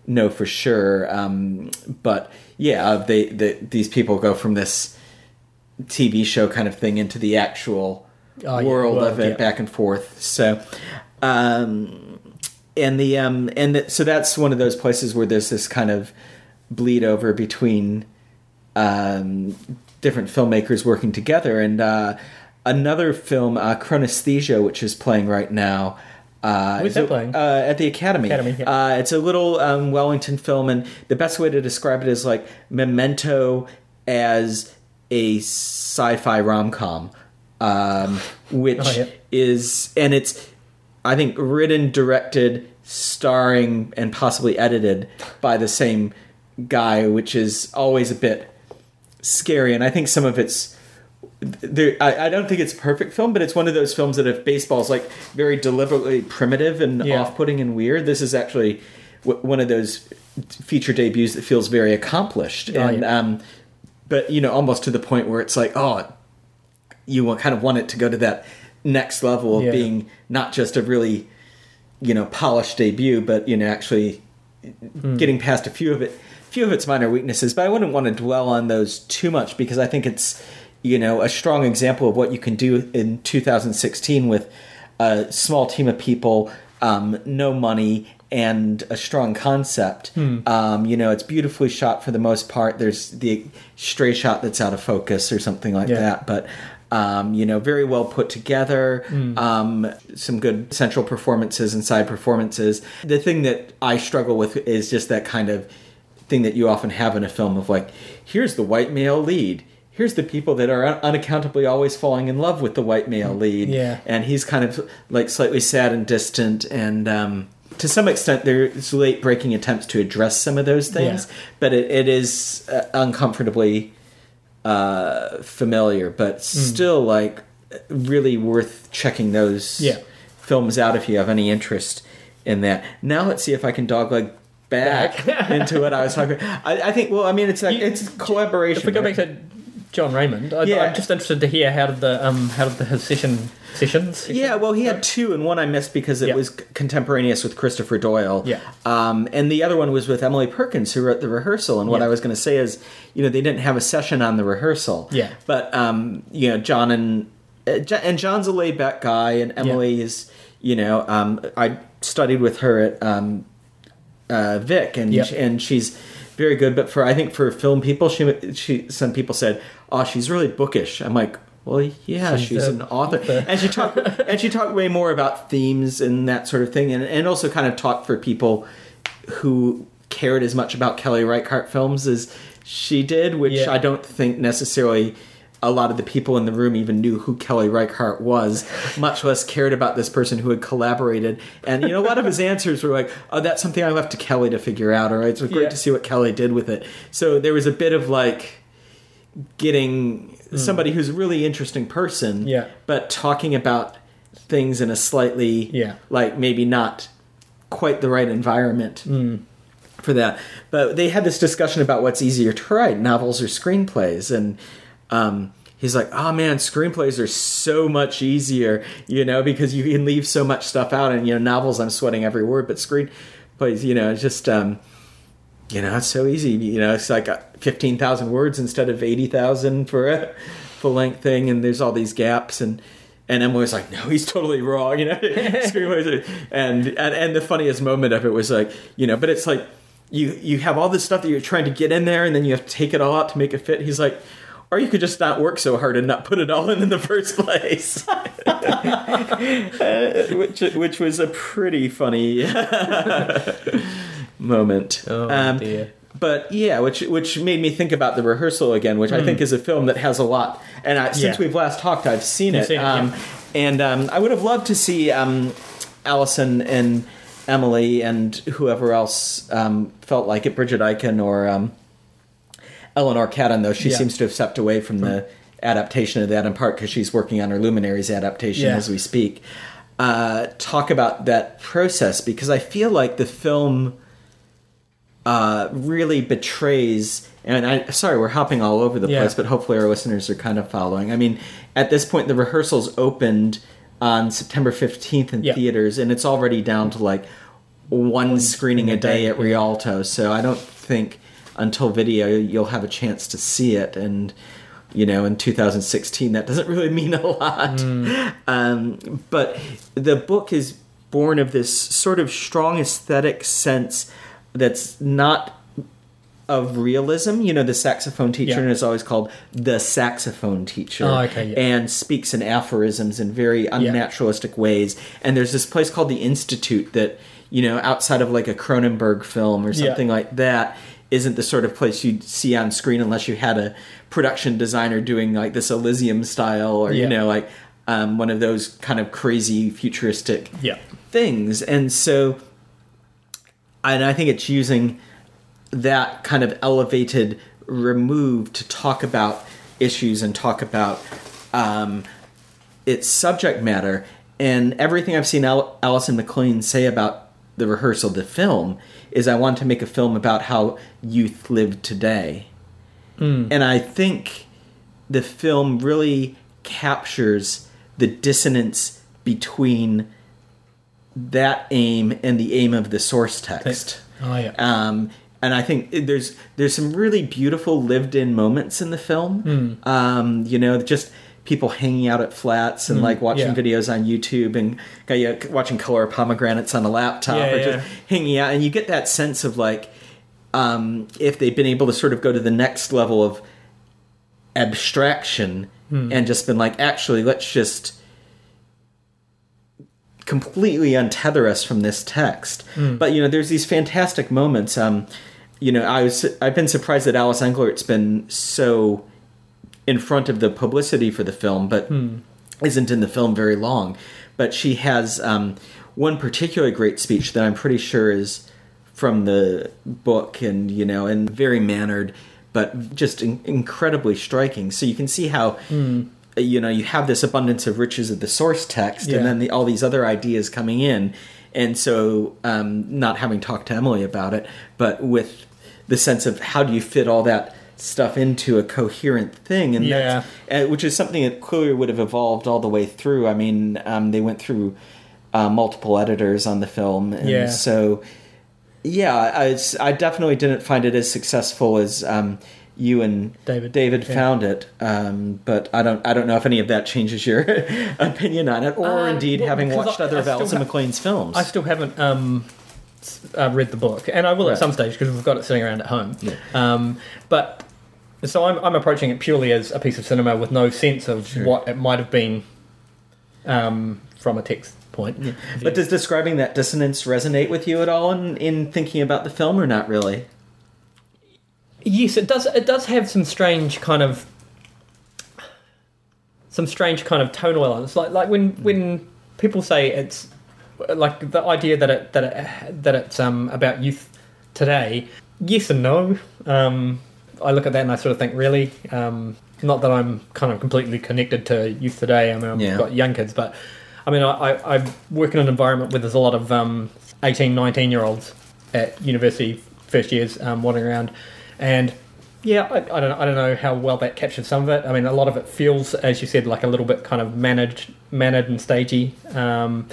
[SPEAKER 1] know for sure. Um, but yeah, uh, they, they these people go from this TV show kind of thing into the actual
[SPEAKER 2] Oh, yeah,
[SPEAKER 1] world of it,
[SPEAKER 2] yeah.
[SPEAKER 1] back and forth. So, um, and the um, and the, so that's one of those places where there's this kind of bleed over between um, different filmmakers working together. And uh, another film, uh, Chronesthesia, which is playing right now. Uh,
[SPEAKER 2] Where's that playing?
[SPEAKER 1] Uh, at the Academy.
[SPEAKER 2] Academy, yeah.
[SPEAKER 1] uh, it's a little um, Wellington film, and the best way to describe it is like Memento as a sci-fi rom-com, um, which
[SPEAKER 2] Oh, yeah.
[SPEAKER 1] is and it's I think written, directed, starring, and possibly edited by the same guy, which is always a bit scary. And I think some of it's there. I, I don't think it's a perfect film, but it's one of those films that if baseball's like very deliberately primitive and
[SPEAKER 2] Yeah.
[SPEAKER 1] off-putting and weird, this is actually w- one of those feature debuts that feels very accomplished.
[SPEAKER 2] Oh,
[SPEAKER 1] and
[SPEAKER 2] yeah.
[SPEAKER 1] um, but you know, almost to the point where it's like, oh, you kind of want it to go to that next level of
[SPEAKER 2] Yeah.
[SPEAKER 1] being not just a really you know polished debut but you know actually getting past a few of it few of its minor weaknesses but i wouldn't want to dwell on those too much because i think it's you know a strong example of what you can do in 2016 with a small team of people um, no money and a strong concept um, you know it's beautifully shot for the most part there's the stray shot that's out of focus or something like
[SPEAKER 2] Yeah.
[SPEAKER 1] that but um, you know, very well put together. Um, some good central performances and side performances. The thing that I struggle with is just that kind of thing that you often have in a film of like, here's the white male lead. Here's the people that are un- unaccountably always falling in love with the white male lead.
[SPEAKER 2] Yeah.
[SPEAKER 1] And he's kind of like slightly sad and distant. And um, to some extent, there's late breaking attempts to address some of those things.
[SPEAKER 2] Yeah.
[SPEAKER 1] But it, it is uh, uncomfortably uh, familiar, but still like really worth checking those
[SPEAKER 2] Yeah.
[SPEAKER 1] films out if you have any interest in that. Now let's see if I can dogleg back,
[SPEAKER 2] Back.
[SPEAKER 1] into what I was talking. I, I think. Well, I mean, it's like
[SPEAKER 2] You-
[SPEAKER 1] it's collaboration.
[SPEAKER 2] If we go
[SPEAKER 1] right?
[SPEAKER 2] back to Jon Raymond. I,
[SPEAKER 1] Yeah.
[SPEAKER 2] I'm just interested to hear how did the um how did the his session sessions?
[SPEAKER 1] Yeah, well, he had two, and one I missed because it
[SPEAKER 2] Yeah.
[SPEAKER 1] was contemporaneous with Christopher Doyle.
[SPEAKER 2] Yeah.
[SPEAKER 1] Um, and the other one was with Emily Perkins, who wrote the rehearsal. And what
[SPEAKER 2] Yeah.
[SPEAKER 1] I was going to say is, you know, they didn't have a session on the rehearsal.
[SPEAKER 2] Yeah.
[SPEAKER 1] But, um, you know, John and uh, and John's a laid back guy, and Emily is, you know, um, I studied with her at um, uh, Vic, and
[SPEAKER 2] Yeah.
[SPEAKER 1] and she's very good. But for I think for film people, she she some people said, oh, she's really bookish. I'm like. Well, yeah, she's,
[SPEAKER 2] She's
[SPEAKER 1] an author,
[SPEAKER 2] author.
[SPEAKER 1] and she talked and she talked way more about themes and that sort of thing, and and also kind of talked for people who cared as much about Kelly Reichardt films as she did, which
[SPEAKER 2] Yeah.
[SPEAKER 1] I don't think necessarily a lot of the people in the room even knew who Kelly Reichardt was, much less cared about this person who had collaborated. And you know, a lot of his answers were like, "Oh, that's something I left to Kelly to figure out." All right, so great
[SPEAKER 2] Yeah.
[SPEAKER 1] to see what Kelly did with it. So there was a bit of like getting somebody who's a really interesting person.
[SPEAKER 2] Yeah.
[SPEAKER 1] but talking about things in a slightly
[SPEAKER 2] Yeah.
[SPEAKER 1] like maybe not quite the right environment
[SPEAKER 2] Hmm.
[SPEAKER 1] for that. But they had this discussion about what's easier to write, novels or screenplays, and um, he's like, "Oh man, screenplays are so much easier, you know, because you can leave so much stuff out." And you know, novels, I'm sweating every word, but screenplays, you know, it's just. Um, you know, it's so easy. You know, it's like uh, 15,000 words instead of 80,000 for a full length thing, and there's all these gaps. And and Emma was like, no, he's totally wrong. You know, and, and and the funniest moment of it was like, you know, but it's like you you have all this stuff that you're trying to get in there, and then you have to take it all out to make it fit. He's like. Or you could just not work so hard and not put it all in in the first place, Uh, which which was a pretty funny moment.
[SPEAKER 2] Oh
[SPEAKER 1] Um,
[SPEAKER 2] dear.
[SPEAKER 1] but yeah, which which made me think about the rehearsal again, which I think is a film that has a lot. And I, since
[SPEAKER 2] Hmm. Yeah.
[SPEAKER 1] we've last talked, I've seen
[SPEAKER 2] You've
[SPEAKER 1] it.
[SPEAKER 2] seen it,
[SPEAKER 1] um,
[SPEAKER 2] yeah.
[SPEAKER 1] And um, I would have loved to see um, Allison and Emily and whoever else um, felt like it, Bridget Eichen or um, Eleanor Catton, though she
[SPEAKER 2] Yeah.
[SPEAKER 1] seems to have stepped away from the adaptation of that in part because she's working on her Luminaries adaptation
[SPEAKER 2] Yeah.
[SPEAKER 1] as we speak. Uh, talk about that process because I feel like the film uh, really betrays. And I sorry, we're hopping all over the
[SPEAKER 2] Yeah.
[SPEAKER 1] place, but hopefully our listeners are kind of following. I mean, at this point, the rehearsals opened on September fifteenth in
[SPEAKER 2] Yeah.
[SPEAKER 1] theaters, and it's already down to like one screening a day at. Rialto. So I don't think until video you'll have a chance to see it. And you know, in 2016, that doesn't really mean a lot. Um, but the book is born of this sort of strong aesthetic sense that's not of realism. You know, the saxophone teacher
[SPEAKER 2] Yeah.
[SPEAKER 1] is always called the saxophone teacher.
[SPEAKER 2] Oh, okay, yeah.
[SPEAKER 1] And speaks in aphorisms in very unnaturalistic ways. And there's this place called the Institute that, you know, outside of like a Cronenberg film or
[SPEAKER 2] Yeah.
[SPEAKER 1] something like that, isn't the sort of place you'd see on screen unless you had a production designer doing like this Elysium style or, you know, like um, one of those kind of crazy futuristic
[SPEAKER 2] Yeah.
[SPEAKER 1] things. And so, and I think it's using that kind of elevated remove to talk about issues and talk about um, its subject matter. And everything I've seen Al- Alison Maclean say about the rehearsal, the film, is I want to make a film about how youth live today. And I think the film really captures the dissonance between that aim and the aim of the source text.
[SPEAKER 2] Oh yeah.
[SPEAKER 1] Um, and I think there's there's some really beautiful lived-in moments in the film. Um, you know, just people hanging out at flats and like watching
[SPEAKER 2] yeah.
[SPEAKER 1] videos on YouTube and yeah, watching color pomegranates on a laptop
[SPEAKER 2] Yeah,
[SPEAKER 1] or just hanging out, and you get that sense of like um, if they've been able to sort of go to the next level of abstraction and just been like, actually, let's just completely untether us from this text. But you know, there's these fantastic moments. Um, you know, I was I've been surprised that Alice Englert's been so in front of the publicity for the film, but isn't in the film very long. But she has um, one particularly great speech that I'm pretty sure is from the book, and you know, and very mannered, but just in- incredibly striking. So you can see how. You know, you have this abundance of riches of the source text,
[SPEAKER 2] Yeah.
[SPEAKER 1] and then the, all these other ideas coming in, and so um, not having talked to Emily about it, but with the sense of how do you fit all that stuff into a coherent thing, and
[SPEAKER 2] Yeah.
[SPEAKER 1] that's, uh, which is something that clearly would have evolved all the way through. I mean, um, they went through uh, multiple editors on the film, and
[SPEAKER 2] Yeah.
[SPEAKER 1] so yeah, I, I definitely didn't find it as successful as um, you and
[SPEAKER 2] David.
[SPEAKER 1] David
[SPEAKER 2] Yeah.
[SPEAKER 1] found it. Um, but I don't I don't know if any of that changes your opinion on it, or
[SPEAKER 2] Um,
[SPEAKER 1] indeed
[SPEAKER 2] well,
[SPEAKER 1] having watched
[SPEAKER 2] I-
[SPEAKER 1] other
[SPEAKER 2] I
[SPEAKER 1] of Alison
[SPEAKER 2] ha-
[SPEAKER 1] Maclean's films.
[SPEAKER 2] I still haven't um, uh, read the book, and I will
[SPEAKER 1] Right.
[SPEAKER 2] at some stage because we've got it sitting around at home.
[SPEAKER 1] Yeah.
[SPEAKER 2] Um, but so I'm, I'm approaching it purely as a piece of cinema with no sense of
[SPEAKER 1] Sure.
[SPEAKER 2] what it might have been um, from a text point. of
[SPEAKER 1] But does describing that dissonance resonate with you at all in, in thinking about the film, or not really?
[SPEAKER 2] Yes, it does. It does have some strange kind of some strange kind of tonal elements. Like like when when people say it's like the idea that it that it, that it's um about youth today. Yes and no. Um, I look at that and I sort of think, really, um, not that I'm kind of completely connected to youth today. I mean, I've
[SPEAKER 1] Yeah.
[SPEAKER 2] got young kids, but I mean, I, I, I work in an environment where there's a lot of um, 18, 19 year olds at university first years um, wandering around, and yeah, I, I don't I don't know how well that captures some of it. I mean, a lot of it feels, as you said, like a little bit kind of managed, mannered and stagey. Um,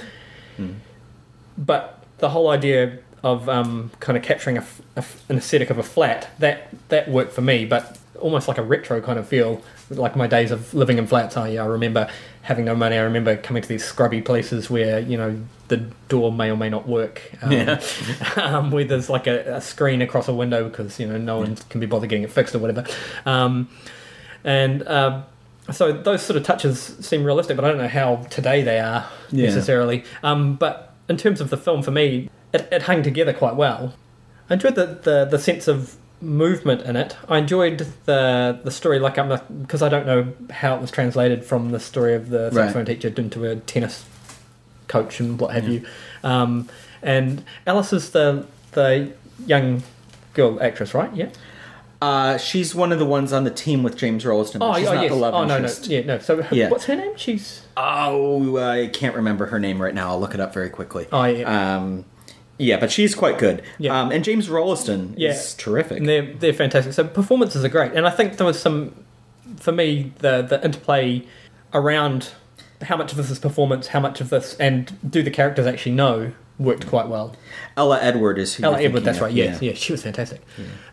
[SPEAKER 2] But the whole idea of um, kind of capturing a a an aesthetic of a flat that that worked for me, but almost like a retro kind of feel, like my days of living in flats. I, I remember having no money. I remember coming to these scrubby places where you know the door may or may not work. Um,
[SPEAKER 1] Yeah.
[SPEAKER 2] um, where there's like a, a screen across a window because you know no one can be bothered getting it fixed or whatever. Um, and um, so those sort of touches seem realistic, but I don't know how today they are
[SPEAKER 1] Yeah.
[SPEAKER 2] necessarily. Um, but in terms of the film, for me, it, it hung together quite well. I enjoyed the, the, the sense of movement in it. I enjoyed the the story, like I'm because I don't know how it was translated from the story of the
[SPEAKER 1] Right.
[SPEAKER 2] saxophone teacher into a tennis coach and what have you. Um, and Alice is the the young girl actress, right? Yeah.
[SPEAKER 1] Uh, she's one of the ones on the team with James Rolleston.
[SPEAKER 2] Oh,
[SPEAKER 1] she's
[SPEAKER 2] oh
[SPEAKER 1] not
[SPEAKER 2] yes.
[SPEAKER 1] the love
[SPEAKER 2] oh no, no, yeah, no. So her,
[SPEAKER 1] Yeah.
[SPEAKER 2] what's her name? She's
[SPEAKER 1] Oh, I can't remember her name right now. I'll look it up very quickly.
[SPEAKER 2] Oh, yeah.
[SPEAKER 1] Um, yeah, but she's quite good.
[SPEAKER 2] Yeah.
[SPEAKER 1] Um, and James Rolleston
[SPEAKER 2] Yeah.
[SPEAKER 1] is terrific.
[SPEAKER 2] And they're they're fantastic. So performances are great, and I think there was some for me the the interplay around how much of this is performance, how much of this, and do the characters actually know worked quite well.
[SPEAKER 1] Ella Edward is who
[SPEAKER 2] Ella Edward, that's
[SPEAKER 1] thinking
[SPEAKER 2] right.
[SPEAKER 1] of.
[SPEAKER 2] Yes, yeah. she was fantastic.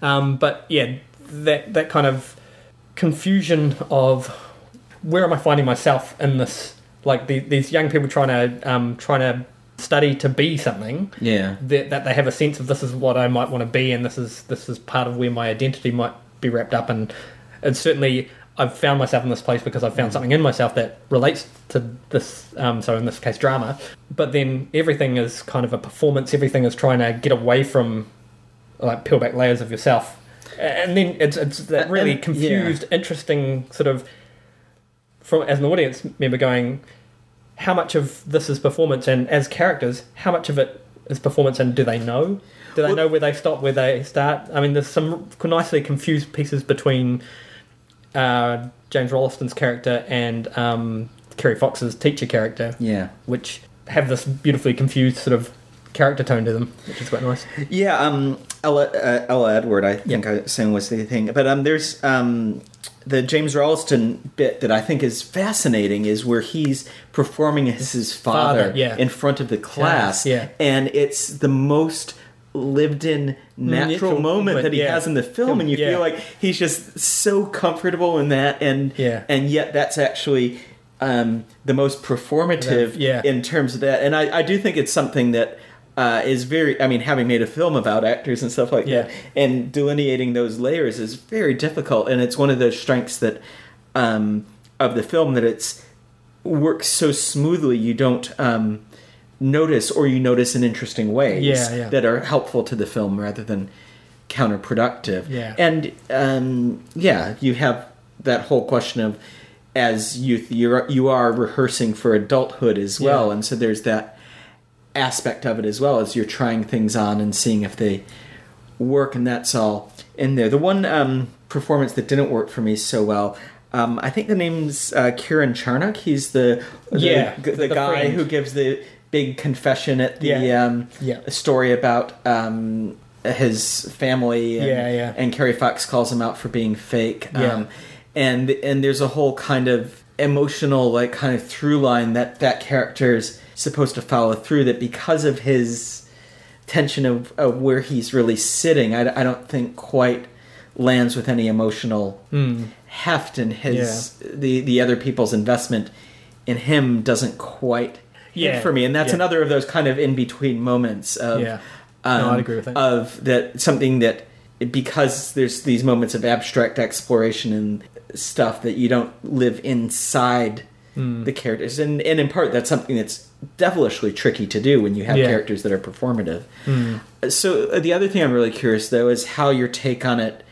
[SPEAKER 2] Um, but yeah, that that kind of confusion of where am I finding myself in this? Like the, these young people trying to um, trying to study to be something
[SPEAKER 1] Yeah.
[SPEAKER 2] that, that they have a sense of this is what I might want to be, and this is this is part of where my identity might be wrapped up. And and certainly, I've found myself in this place because I've found something in myself that relates to this. Um, so in this case, drama. But then everything is kind of a performance. Everything is trying to get away from like peel back layers of yourself. And then it's it's that really confused, interesting sort of from as an audience member going, how much of this is performance, and as characters, how much of it is performance, and do they know? Do they
[SPEAKER 1] Well-
[SPEAKER 2] know where they stop, where they start? I mean, there's some nicely confused pieces between uh, James Rolleston's character and um, Kerry Fox's teacher character,
[SPEAKER 1] Yeah.
[SPEAKER 2] which have this beautifully confused sort of character tone to them, which is quite nice.
[SPEAKER 1] Yeah, um, Ella, uh, Ella Edward, I think. I was saying was the thing. But um, there's um, the James Rolleston bit that I think is fascinating is where he's performing as his father,
[SPEAKER 2] Father, yeah.
[SPEAKER 1] in front of the class.
[SPEAKER 2] yeah.
[SPEAKER 1] And it's the most lived in natural
[SPEAKER 2] Natural
[SPEAKER 1] moment that he
[SPEAKER 2] yeah.
[SPEAKER 1] has in the film and you feel like he's just so comfortable in that and and yet that's actually um, the most performative in terms of that. And I, I do think it's something that uh, is very. I mean, having made a film about actors and stuff like
[SPEAKER 2] Yeah.
[SPEAKER 1] that, and delineating those layers is very difficult. And it's one of those strengths that um, of the film that it's works so smoothly. You don't. Um, notice or you notice in interesting ways
[SPEAKER 2] Yeah, yeah.
[SPEAKER 1] that are helpful to the film rather than counterproductive
[SPEAKER 2] Yeah.
[SPEAKER 1] and um, yeah you have that whole question of as youth you're you are rehearsing for adulthood as well
[SPEAKER 2] Yeah.
[SPEAKER 1] and so there's that aspect of it as well as you're trying things on and seeing if they work and that's all in there the one um, performance that didn't work for me so well um, I think the name's uh, Kieran Charnock. He's the the,
[SPEAKER 2] Yeah,
[SPEAKER 1] the,
[SPEAKER 2] the
[SPEAKER 1] guy
[SPEAKER 2] friend.
[SPEAKER 1] who gives the big confession at the
[SPEAKER 2] Yeah.
[SPEAKER 1] um,
[SPEAKER 2] Yeah.
[SPEAKER 1] story about um, his family. And,
[SPEAKER 2] Yeah, yeah.
[SPEAKER 1] And Kerry Fox calls him out for being fake.
[SPEAKER 2] Yeah.
[SPEAKER 1] Um, and and there's a whole kind of emotional like kind of through line that that character's supposed to follow through that because of his tension of, of where he's really sitting I, I don't think quite lands with any emotional heft and his the the other people's investment in him doesn't quite
[SPEAKER 2] Yeah.
[SPEAKER 1] hit for me and that's
[SPEAKER 2] Yeah.
[SPEAKER 1] another of those kind of in between moments of
[SPEAKER 2] Yeah. No, I'd agree with that.
[SPEAKER 1] of that something that because there's these moments of abstract exploration and stuff that you don't live inside
[SPEAKER 2] Hmm.
[SPEAKER 1] the characters and, and in part that's something that's devilishly tricky to do when you have
[SPEAKER 2] Yeah.
[SPEAKER 1] characters that are performative
[SPEAKER 2] Hmm.
[SPEAKER 1] so uh, the other thing i'm really curious though is how your take on it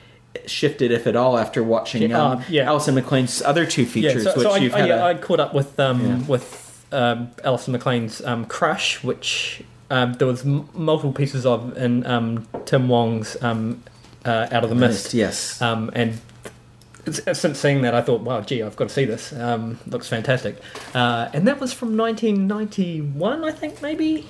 [SPEAKER 1] shifted if at all after watching
[SPEAKER 2] Yeah,
[SPEAKER 1] um,
[SPEAKER 2] uh, yeah.
[SPEAKER 1] Alison Maclean's other two features
[SPEAKER 2] yeah, so,
[SPEAKER 1] which
[SPEAKER 2] so I,
[SPEAKER 1] you've
[SPEAKER 2] I,
[SPEAKER 1] had
[SPEAKER 2] yeah,
[SPEAKER 1] a-
[SPEAKER 2] I caught up with um,
[SPEAKER 1] Yeah.
[SPEAKER 2] with um, Alison Maclean's um, Crush, which um, there was m- multiple pieces of in um, Tim Wong's um, uh, Out of the Mist.
[SPEAKER 1] yes
[SPEAKER 2] Um, and since seeing that, I thought, wow, gee, I've got to see this. Um, looks fantastic. Uh, and that was from 1991, I think, maybe.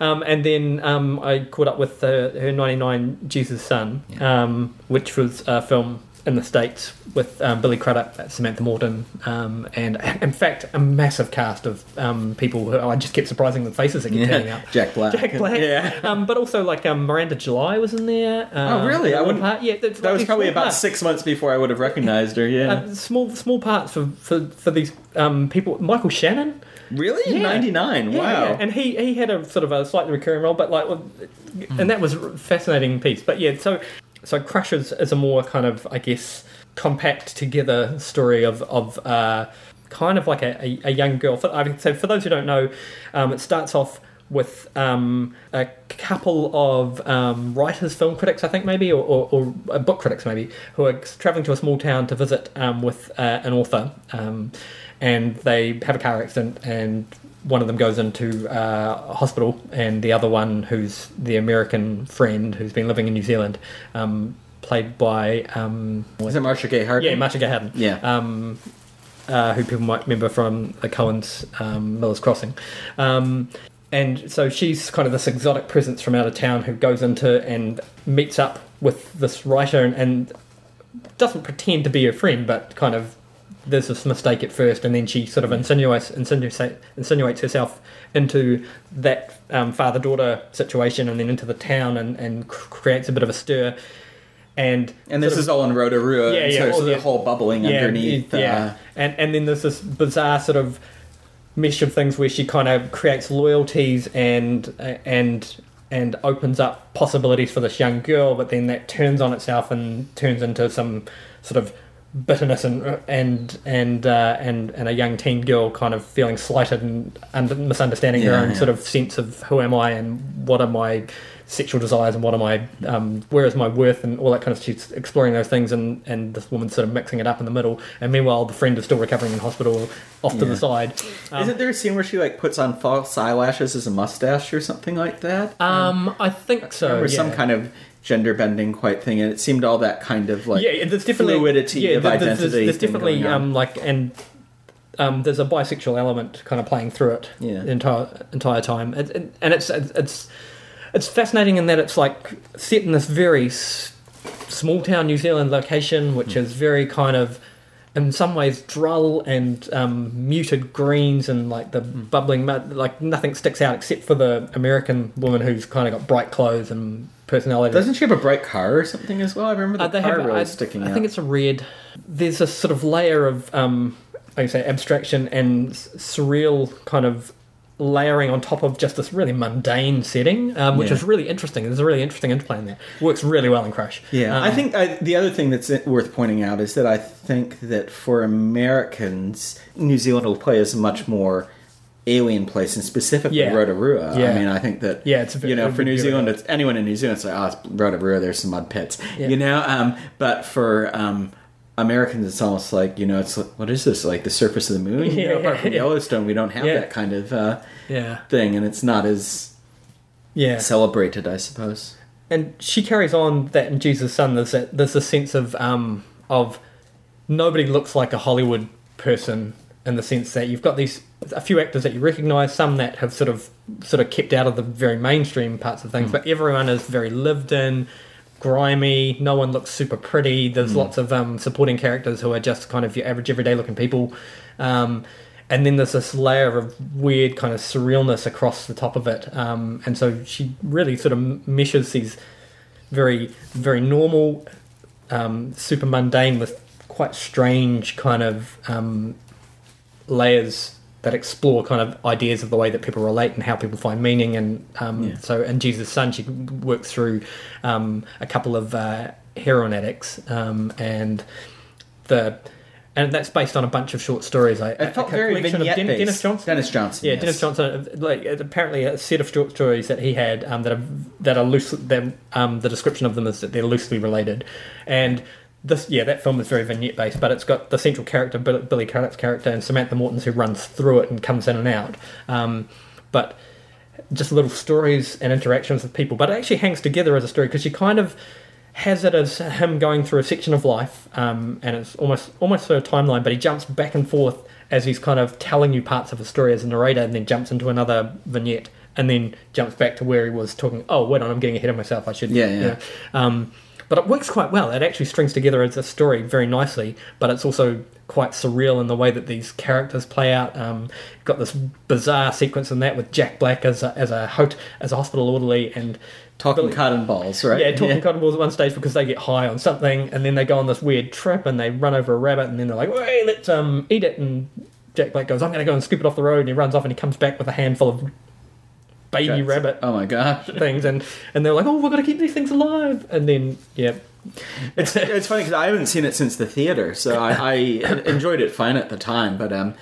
[SPEAKER 2] Um, and then um, I caught up with uh, her 99 Jesus' Son, um, which was a film in the States with um, Billy Crudup, Samantha Morton, um, and in fact, a massive cast of um, people who I just kept surprising the faces that kept turning up.
[SPEAKER 1] jack black
[SPEAKER 2] Jack Black,
[SPEAKER 1] yeah
[SPEAKER 2] um, but also like um, Miranda July was in there. Um,
[SPEAKER 1] Oh, really? I wouldn't-
[SPEAKER 2] part- Yeah,
[SPEAKER 1] that
[SPEAKER 2] like
[SPEAKER 1] was probably about
[SPEAKER 2] parts.
[SPEAKER 1] six months before i would have recognized her yeah
[SPEAKER 2] Uh, small small parts for for, for these um, people. Michael Shannon,
[SPEAKER 1] really
[SPEAKER 2] yeah.
[SPEAKER 1] 99
[SPEAKER 2] Yeah,
[SPEAKER 1] wow
[SPEAKER 2] yeah. and he he had a sort of a slightly recurring role, but like, and that was a fascinating piece. But yeah, so so Crush is, is a more kind of I guess compact together story of of uh, kind of like a, a, a young girl. For, I for those who don't know, um, it starts off with um, a couple of um, writers, film critics, I think maybe, or, or, or uh, book critics maybe, who are traveling to a small town to visit um, with uh, an author, um, and they have a car accident, and one of them goes into uh, a hospital, and the other one, who's the American friend who's been living in New Zealand, um, played by um,
[SPEAKER 1] is it Marcia Gay Harden?
[SPEAKER 2] Yeah, Marcia Gay Harden.
[SPEAKER 1] Yeah.
[SPEAKER 2] Um, uh, who people might remember from the Coens um, Miller's Crossing. Um, and so she's kind of this exotic presence from out of town who goes into and meets up with this writer and, and doesn't pretend to be a friend, but kind of there's this mistake at first, and then she sort of insinuates insinuates, insinuates herself into that um, father daughter situation, and then into the town, and, and creates a bit of a stir. And
[SPEAKER 1] And this
[SPEAKER 2] of-
[SPEAKER 1] is all in Rotorua.
[SPEAKER 2] Yeah,
[SPEAKER 1] and
[SPEAKER 2] yeah,
[SPEAKER 1] so the
[SPEAKER 2] the-
[SPEAKER 1] whole bubbling underneath.
[SPEAKER 2] Yeah,
[SPEAKER 1] Uh,
[SPEAKER 2] and and then there's this bizarre sort of mesh of things where she kind of creates loyalties and and and opens up possibilities for this young girl, but then that turns on itself and turns into some sort of bitterness and and and uh, and and a young teen girl kind of feeling slighted and, and misunderstanding her own
[SPEAKER 1] yeah.
[SPEAKER 2] sort of sense of who am I and what are my sexual desires and what am I um, where is my worth and all that kind of she's exploring those things and and this woman's sort of mixing it up in the middle and meanwhile the friend is still recovering in hospital off to the side um,
[SPEAKER 1] Isn't there a scene where she like puts on false eyelashes as a mustache or something like that?
[SPEAKER 2] um I think so
[SPEAKER 1] or
[SPEAKER 2] yeah.
[SPEAKER 1] some kind of gender bending quite thing, and it seemed all that kind of like
[SPEAKER 2] yeah, there's definitely
[SPEAKER 1] fluidity
[SPEAKER 2] yeah,
[SPEAKER 1] of
[SPEAKER 2] there's,
[SPEAKER 1] identity.
[SPEAKER 2] There's, there's definitely um, like and um, there's a bisexual element kind of playing through it
[SPEAKER 1] Yeah.
[SPEAKER 2] the entire entire time, and, and, and it's it's it's fascinating in that it's like set in this very s- small town New Zealand location, which
[SPEAKER 1] Hmm.
[SPEAKER 2] is very kind of in some ways drull and um, muted greens and like the
[SPEAKER 1] Hmm.
[SPEAKER 2] bubbling mud, like nothing sticks out except for the American woman who's kind of got bright clothes and personality.
[SPEAKER 1] Doesn't she have a bright car or something as well? I remember the
[SPEAKER 2] Uh, they
[SPEAKER 1] car
[SPEAKER 2] have,
[SPEAKER 1] really
[SPEAKER 2] I,
[SPEAKER 1] sticking
[SPEAKER 2] I
[SPEAKER 1] out.
[SPEAKER 2] think it's a red. There's a sort of layer of, um, like I say, abstraction and s- surreal kind of layering on top of just this really mundane setting, um, which
[SPEAKER 1] Yeah.
[SPEAKER 2] is really interesting. There's a really interesting interplay in there. Works really well in Crush.
[SPEAKER 1] Yeah,
[SPEAKER 2] Um,
[SPEAKER 1] I think I, the other thing that's worth pointing out is that I think that for Americans, New Zealand will play as much more alien place, and specifically
[SPEAKER 2] Yeah.
[SPEAKER 1] Rotorua.
[SPEAKER 2] Yeah.
[SPEAKER 1] I mean, I think that
[SPEAKER 2] Yeah, it's a bit-
[SPEAKER 1] you know for New Zealand, it's anyone in New Zealand. It's like oh, it's Rotorua. There's some mud pits,
[SPEAKER 2] Yeah.
[SPEAKER 1] you know. Um, but for um, Americans, it's almost like you know, it's like, what is this like the surface of the moon? You know, apart from Yellowstone, we don't have that kind of uh,
[SPEAKER 2] yeah,
[SPEAKER 1] thing, and it's not as
[SPEAKER 2] yeah.
[SPEAKER 1] celebrated, I suppose.
[SPEAKER 2] and she carries on that in Jesus' Son. There's that, there's a sense of um, of nobody looks like a Hollywood person in the sense that you've got these a few actors that you recognise, some that have sort of sort of kept out of the very mainstream parts of things, but everyone is very lived in, grimy. No one looks super pretty. There's lots of um, supporting characters who are just kind of your average everyday looking people. Um, and then there's this layer of weird kind of surrealness across the top of it. Um, and so she really sort of meshes these very, very normal, um, super mundane with quite strange kind of um, layers that explore kind of ideas of the way that people relate and how people find meaning. And um,
[SPEAKER 1] Yeah.
[SPEAKER 2] so, in Jesus' Son, she works through um, a couple of uh, heroin addicts um, and the. And that's based on a bunch of short stories. I,
[SPEAKER 1] It felt
[SPEAKER 2] a
[SPEAKER 1] very
[SPEAKER 2] collection of Den- Denis Johnson.
[SPEAKER 1] Denis Johnson.
[SPEAKER 2] Yeah,
[SPEAKER 1] yes.
[SPEAKER 2] Denis Johnson. Like apparently a set of short stories that he had um, that are that are loose. That um, the description of them is that they're loosely related, and this yeah that film is very vignette based, but it's got the central character Billy Crudup's character and Samantha Morton's who runs through it and comes in and out. Um, but just little stories and interactions with people, but it actually hangs together as a story because you kind of has it as him going through a section of life, um, and it's almost almost sort of a timeline, but he jumps back and forth as he's kind of telling you parts of a story as a narrator, and then jumps into another vignette, and then jumps back to where he was talking. Oh, wait on, I'm getting ahead of myself. I should.
[SPEAKER 1] Yeah,
[SPEAKER 2] you
[SPEAKER 1] yeah.
[SPEAKER 2] know. Um, but it works quite well. It actually strings together as a story very nicely, but it's also quite surreal in the way that these characters play out. Um, got this bizarre sequence in that with Jack Black as a, as a as a hospital orderly and
[SPEAKER 1] Talking
[SPEAKER 2] Billy-
[SPEAKER 1] cotton balls, right?
[SPEAKER 2] yeah, talking cotton balls at one stage because they get high on something, and then they go on this weird trip and they run over a rabbit, and then they're like, "Hey, let's um eat it." And Jack Black goes, "I'm going to go and scoop it off the road," and he runs off and he comes back with a handful of baby rabbit
[SPEAKER 1] Oh my gosh.
[SPEAKER 2] things, and and they're like, "Oh, we're going to keep these things alive," and then yeah,
[SPEAKER 1] It's it's funny because I haven't seen it since the theater, so I, I enjoyed it fine at the time. But um,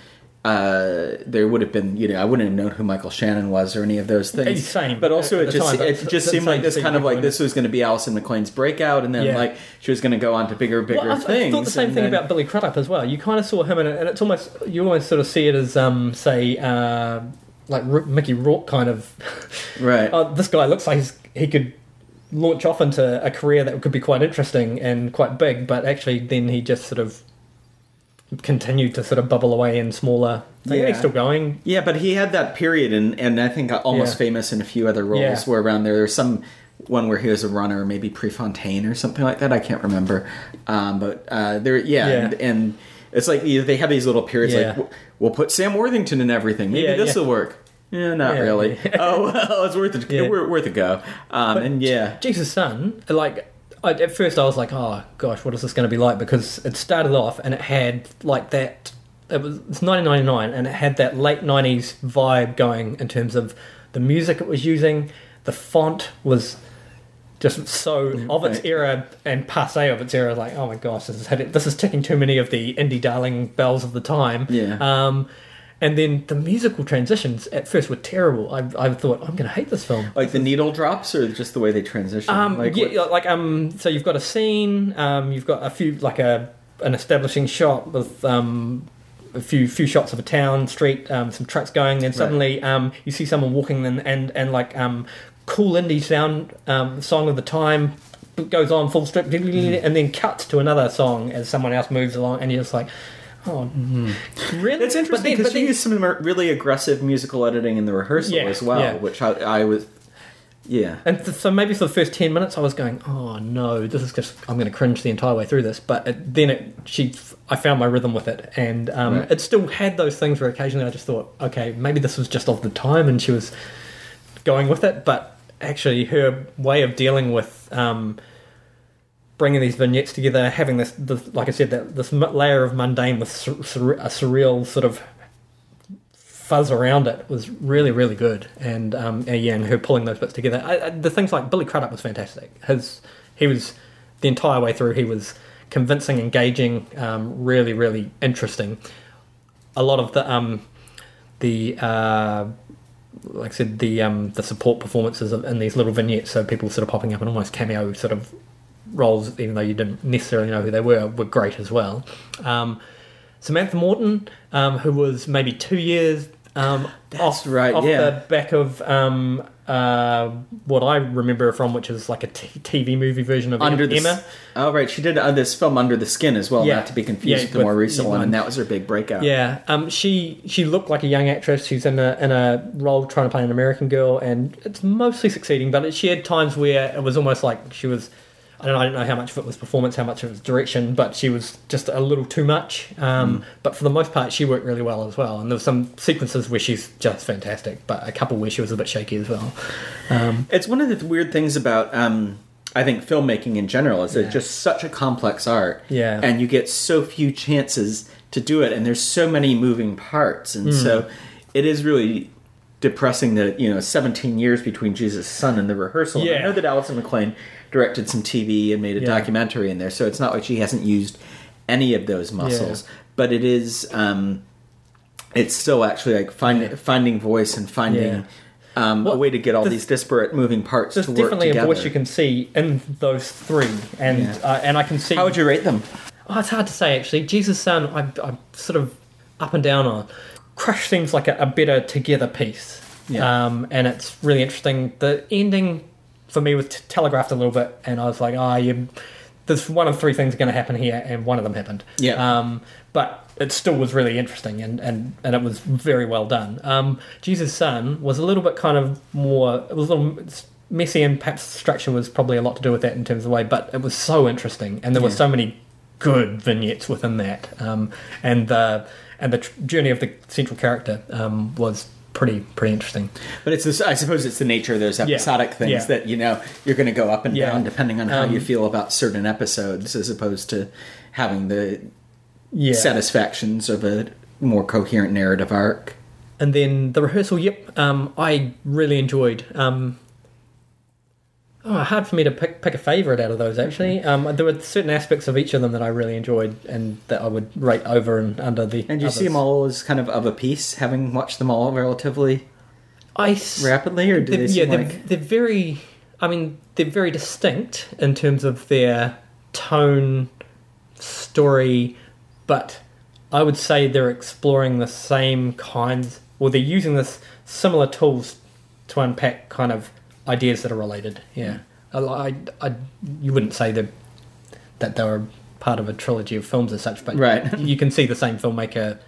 [SPEAKER 1] uh, there would have been you know I wouldn't have known who Michael Shannon was or any of those things.
[SPEAKER 2] Same.
[SPEAKER 1] But also it just
[SPEAKER 2] time,
[SPEAKER 1] it just seemed like this kind of like this was going to be Alison Maclean's breakout, and then
[SPEAKER 2] Yeah.
[SPEAKER 1] like she was going to go on to bigger bigger
[SPEAKER 2] Well, I, I
[SPEAKER 1] things.
[SPEAKER 2] thought the same thing
[SPEAKER 1] then-
[SPEAKER 2] about Billy Crudup as well. You kind of saw him in it, and it's almost you almost sort of see it as um say uh like Mickey Rourke kind of.
[SPEAKER 1] right.
[SPEAKER 2] oh, this guy looks like he's, he could launch off into a career that could be quite interesting and quite big, but actually then he just sort of continued to sort of bubble away in smaller.
[SPEAKER 1] Yeah.
[SPEAKER 2] He's still going.
[SPEAKER 1] Yeah, but he had that period, and and I think almost
[SPEAKER 2] Yeah.
[SPEAKER 1] famous in a few other roles.
[SPEAKER 2] Yeah.
[SPEAKER 1] Where around there, there's some one where he was a runner, maybe Prefontaine or something like that. I can't remember. Um, but uh, there, yeah,
[SPEAKER 2] Yeah.
[SPEAKER 1] And, and it's like you know, they have these little periods.
[SPEAKER 2] Yeah.
[SPEAKER 1] Like we'll put Sam Worthington in everything. Maybe
[SPEAKER 2] Yeah,
[SPEAKER 1] this will work. Yeah, not really. oh well, it's worth it.
[SPEAKER 2] Yeah.
[SPEAKER 1] Worth, worth a go. Um, and yeah,
[SPEAKER 2] Jesus' Son, like I, at first I was like, oh gosh, what is this going to be like? Because it started off and it had like that. It was it's 1999 and it had that late 90s vibe going in terms of the music it was using. The font was just so of its
[SPEAKER 1] right.
[SPEAKER 2] era and passe of its era. Like, oh my gosh, this is this is ticking too many of the indie darling bells of the time.
[SPEAKER 1] Yeah.
[SPEAKER 2] Um, and then the musical transitions at first were terrible. I, I thought I'm going to hate this film.
[SPEAKER 1] like the needle drops, or just the way they transition.
[SPEAKER 2] Um,
[SPEAKER 1] like,
[SPEAKER 2] yeah,
[SPEAKER 1] what-
[SPEAKER 2] like um, so you've got a scene, um, you've got a few like a an establishing shot with um, a few few shots of a town street, um, some trucks going. Then suddenly um, you see someone walking, and and, and like um, cool indie sound um, song of the time goes on full strip, and then cuts to another song as someone else moves along, and you're just like, oh, really?
[SPEAKER 1] It's
[SPEAKER 2] But
[SPEAKER 1] interesting because
[SPEAKER 2] but
[SPEAKER 1] you
[SPEAKER 2] then-
[SPEAKER 1] use some really aggressive musical editing in the rehearsal
[SPEAKER 2] Yeah,
[SPEAKER 1] as well,
[SPEAKER 2] yeah.
[SPEAKER 1] which I, I was, yeah.
[SPEAKER 2] And th- so maybe for the first ten minutes, I was going, "Oh no, this is just I'm going to cringe the entire way through this." But it, then it, she, I found my rhythm with it, and um,
[SPEAKER 1] Right.
[SPEAKER 2] it still had those things where occasionally I just thought, "Okay, maybe this was just of the time," and she was going with it. But actually, her way of dealing with um, bringing these vignettes together, having this, this like I said, that this layer of mundane with sur- sur- a surreal sort of fuzz around it was really really good. And um and, yeah and her pulling those bits together. I, I, the things like billy crudup was fantastic. His he was the entire way through he was convincing engaging um really really interesting. A lot of the um the uh like I said, the um, the support performances in these little vignettes, so people sort of popping up in almost cameo sort of roles, even though you didn't necessarily know who they were, were great as well. Um, Samantha Morton, um, who was maybe two years um,
[SPEAKER 1] That's
[SPEAKER 2] off,
[SPEAKER 1] right,
[SPEAKER 2] off
[SPEAKER 1] yeah.
[SPEAKER 2] the back of um, uh, what I remember from, which is like a t- TV movie version of
[SPEAKER 1] Under the
[SPEAKER 2] Emma.
[SPEAKER 1] Oh right, she did uh, this film Under the Skin as well,
[SPEAKER 2] Yeah.
[SPEAKER 1] not to be confused
[SPEAKER 2] Yeah,
[SPEAKER 1] with the
[SPEAKER 2] with-
[SPEAKER 1] more recent one, and that was her big breakout.
[SPEAKER 2] Yeah, um, she she looked like a young actress. She's in a in a role trying to play an American girl, and it's mostly succeeding. But she had times where it was almost like she was. I don't know. I don't know how much of it was performance, how much of it was direction, but she was just a little too much. Um,
[SPEAKER 1] Mm.
[SPEAKER 2] But for the most part, she worked really well as well. And there were some sequences where she's just fantastic, but a couple where she was a bit shaky as well. Um,
[SPEAKER 1] It's one of the weird things about um, I think filmmaking in general is
[SPEAKER 2] Yeah.
[SPEAKER 1] it's just such a complex art.
[SPEAKER 2] Yeah.
[SPEAKER 1] And you get so few chances to do it and there's so many moving parts and
[SPEAKER 2] Hmm.
[SPEAKER 1] so it is really depressing that, you know, 17 years between Jesus' Son and the rehearsal. And I know that Alison Maclean directed some TV and made a
[SPEAKER 2] Yeah.
[SPEAKER 1] documentary in there, so it's not like she hasn't used any of those muscles, but it is um it's still actually like finding finding voice and finding
[SPEAKER 2] Yeah.
[SPEAKER 1] um, a way to get all these disparate moving parts
[SPEAKER 2] there's
[SPEAKER 1] to work
[SPEAKER 2] definitely
[SPEAKER 1] together.
[SPEAKER 2] a voice you can see in those three, and
[SPEAKER 1] Yeah.
[SPEAKER 2] uh, and I can see.
[SPEAKER 1] How would you rate them?
[SPEAKER 2] Oh, it's hard to say actually. Jesus' Son, I'm, I'm sort of up and down on. Crush seems like a, a better together piece,
[SPEAKER 1] Yeah.
[SPEAKER 2] um, and it's really interesting. The ending for me was t- telegraphed a little bit, and I was like, ah, you. There's one of three things going to happen here, and one of them happened.
[SPEAKER 1] Yeah.
[SPEAKER 2] Um, but it still was really interesting, and, and, and it was very well done. Um, Jesus' Son was a little bit kind of more. It was a little messy, and perhaps structure was probably a lot to do with that in terms of the way. But it was so interesting, and there were so many good vignettes within that, um, and the and the tr- journey of the central character um, was pretty pretty interesting.
[SPEAKER 1] But it's this, I suppose it's the nature of those
[SPEAKER 2] Yeah.
[SPEAKER 1] episodic things
[SPEAKER 2] Yeah.
[SPEAKER 1] that you know you're going to go up and
[SPEAKER 2] Yeah.
[SPEAKER 1] down depending on how
[SPEAKER 2] Um,
[SPEAKER 1] you feel about certain episodes, as opposed to having the
[SPEAKER 2] Yeah,
[SPEAKER 1] satisfactions of a more coherent narrative arc.
[SPEAKER 2] and then the rehearsal. Yep, um, I really enjoyed. Um, oh, hard for me to pick pick a favorite out of those. Actually, um, there were certain aspects of each of them that I really enjoyed, and that I would rate over and under the.
[SPEAKER 1] And you see them all as kind of of a piece, having watched them all relatively
[SPEAKER 2] I s-
[SPEAKER 1] rapidly, or do they
[SPEAKER 2] yeah,
[SPEAKER 1] like
[SPEAKER 2] they're, they're very. I mean, they're very distinct in terms of their tone, story, but I would say they're exploring the same kinds, or they're using this similar tools to unpack kind of ideas that are related. Yeah, I, I, I- you wouldn't say that that they were part of a trilogy of films as such, but
[SPEAKER 1] Right.
[SPEAKER 2] you can see the same filmmaker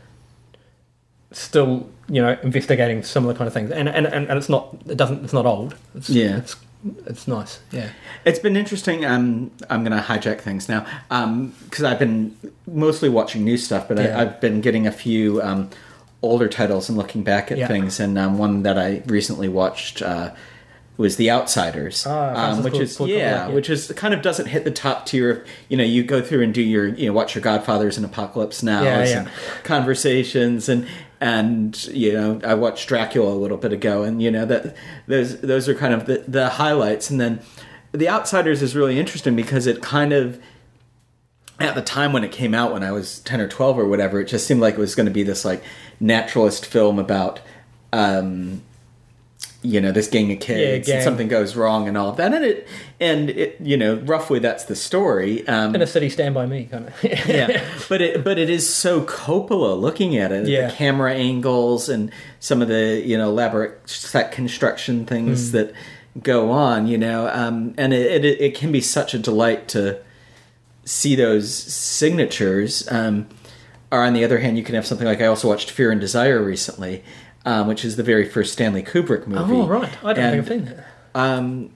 [SPEAKER 2] still you know investigating similar kind of things and and, and, and it's not it doesn't it's not old it's,
[SPEAKER 1] Yeah.
[SPEAKER 2] it's it's nice yeah
[SPEAKER 1] It's been interesting. Um, I'm going to hijack things now because I've been mostly watching new stuff, but
[SPEAKER 2] Yeah.
[SPEAKER 1] I, I've been getting a few um, older titles and looking back at
[SPEAKER 2] Yeah.
[SPEAKER 1] things. And um, one that I recently watched uh, was The Outsiders,
[SPEAKER 2] Ah,
[SPEAKER 1] um, which is yeah,
[SPEAKER 2] yeah.
[SPEAKER 1] which is kind of doesn't hit the top tier. You know, you go through and do your you know watch your Godfathers and Apocalypse Now
[SPEAKER 2] Yeah,
[SPEAKER 1] and
[SPEAKER 2] yeah.
[SPEAKER 1] conversations and and you know I watched Dracula a little bit ago and you know that those those are kind of the, the highlights and then The Outsiders is really interesting because it kind of at the time when it came out when I was 10 or 12 or whatever it just seemed like it was going to be this like naturalist film about um you know this gang of kids
[SPEAKER 2] gang.
[SPEAKER 1] and something goes wrong and all of that and it and it you know roughly that's the story um
[SPEAKER 2] in a city stand by me kind of
[SPEAKER 1] yeah, but it but it is so Coppola looking at it,
[SPEAKER 2] Yeah.
[SPEAKER 1] the camera angles and some of the you know elaborate set construction things that go on, you know, um, and it, it it can be such a delight to see those signatures. Um, or on the other hand, you can have something like I also watched Fear and Desire recently, um, which is the very first Stanley Kubrick movie.
[SPEAKER 2] oh right i don't
[SPEAKER 1] And-
[SPEAKER 2] think i've seen that
[SPEAKER 1] um,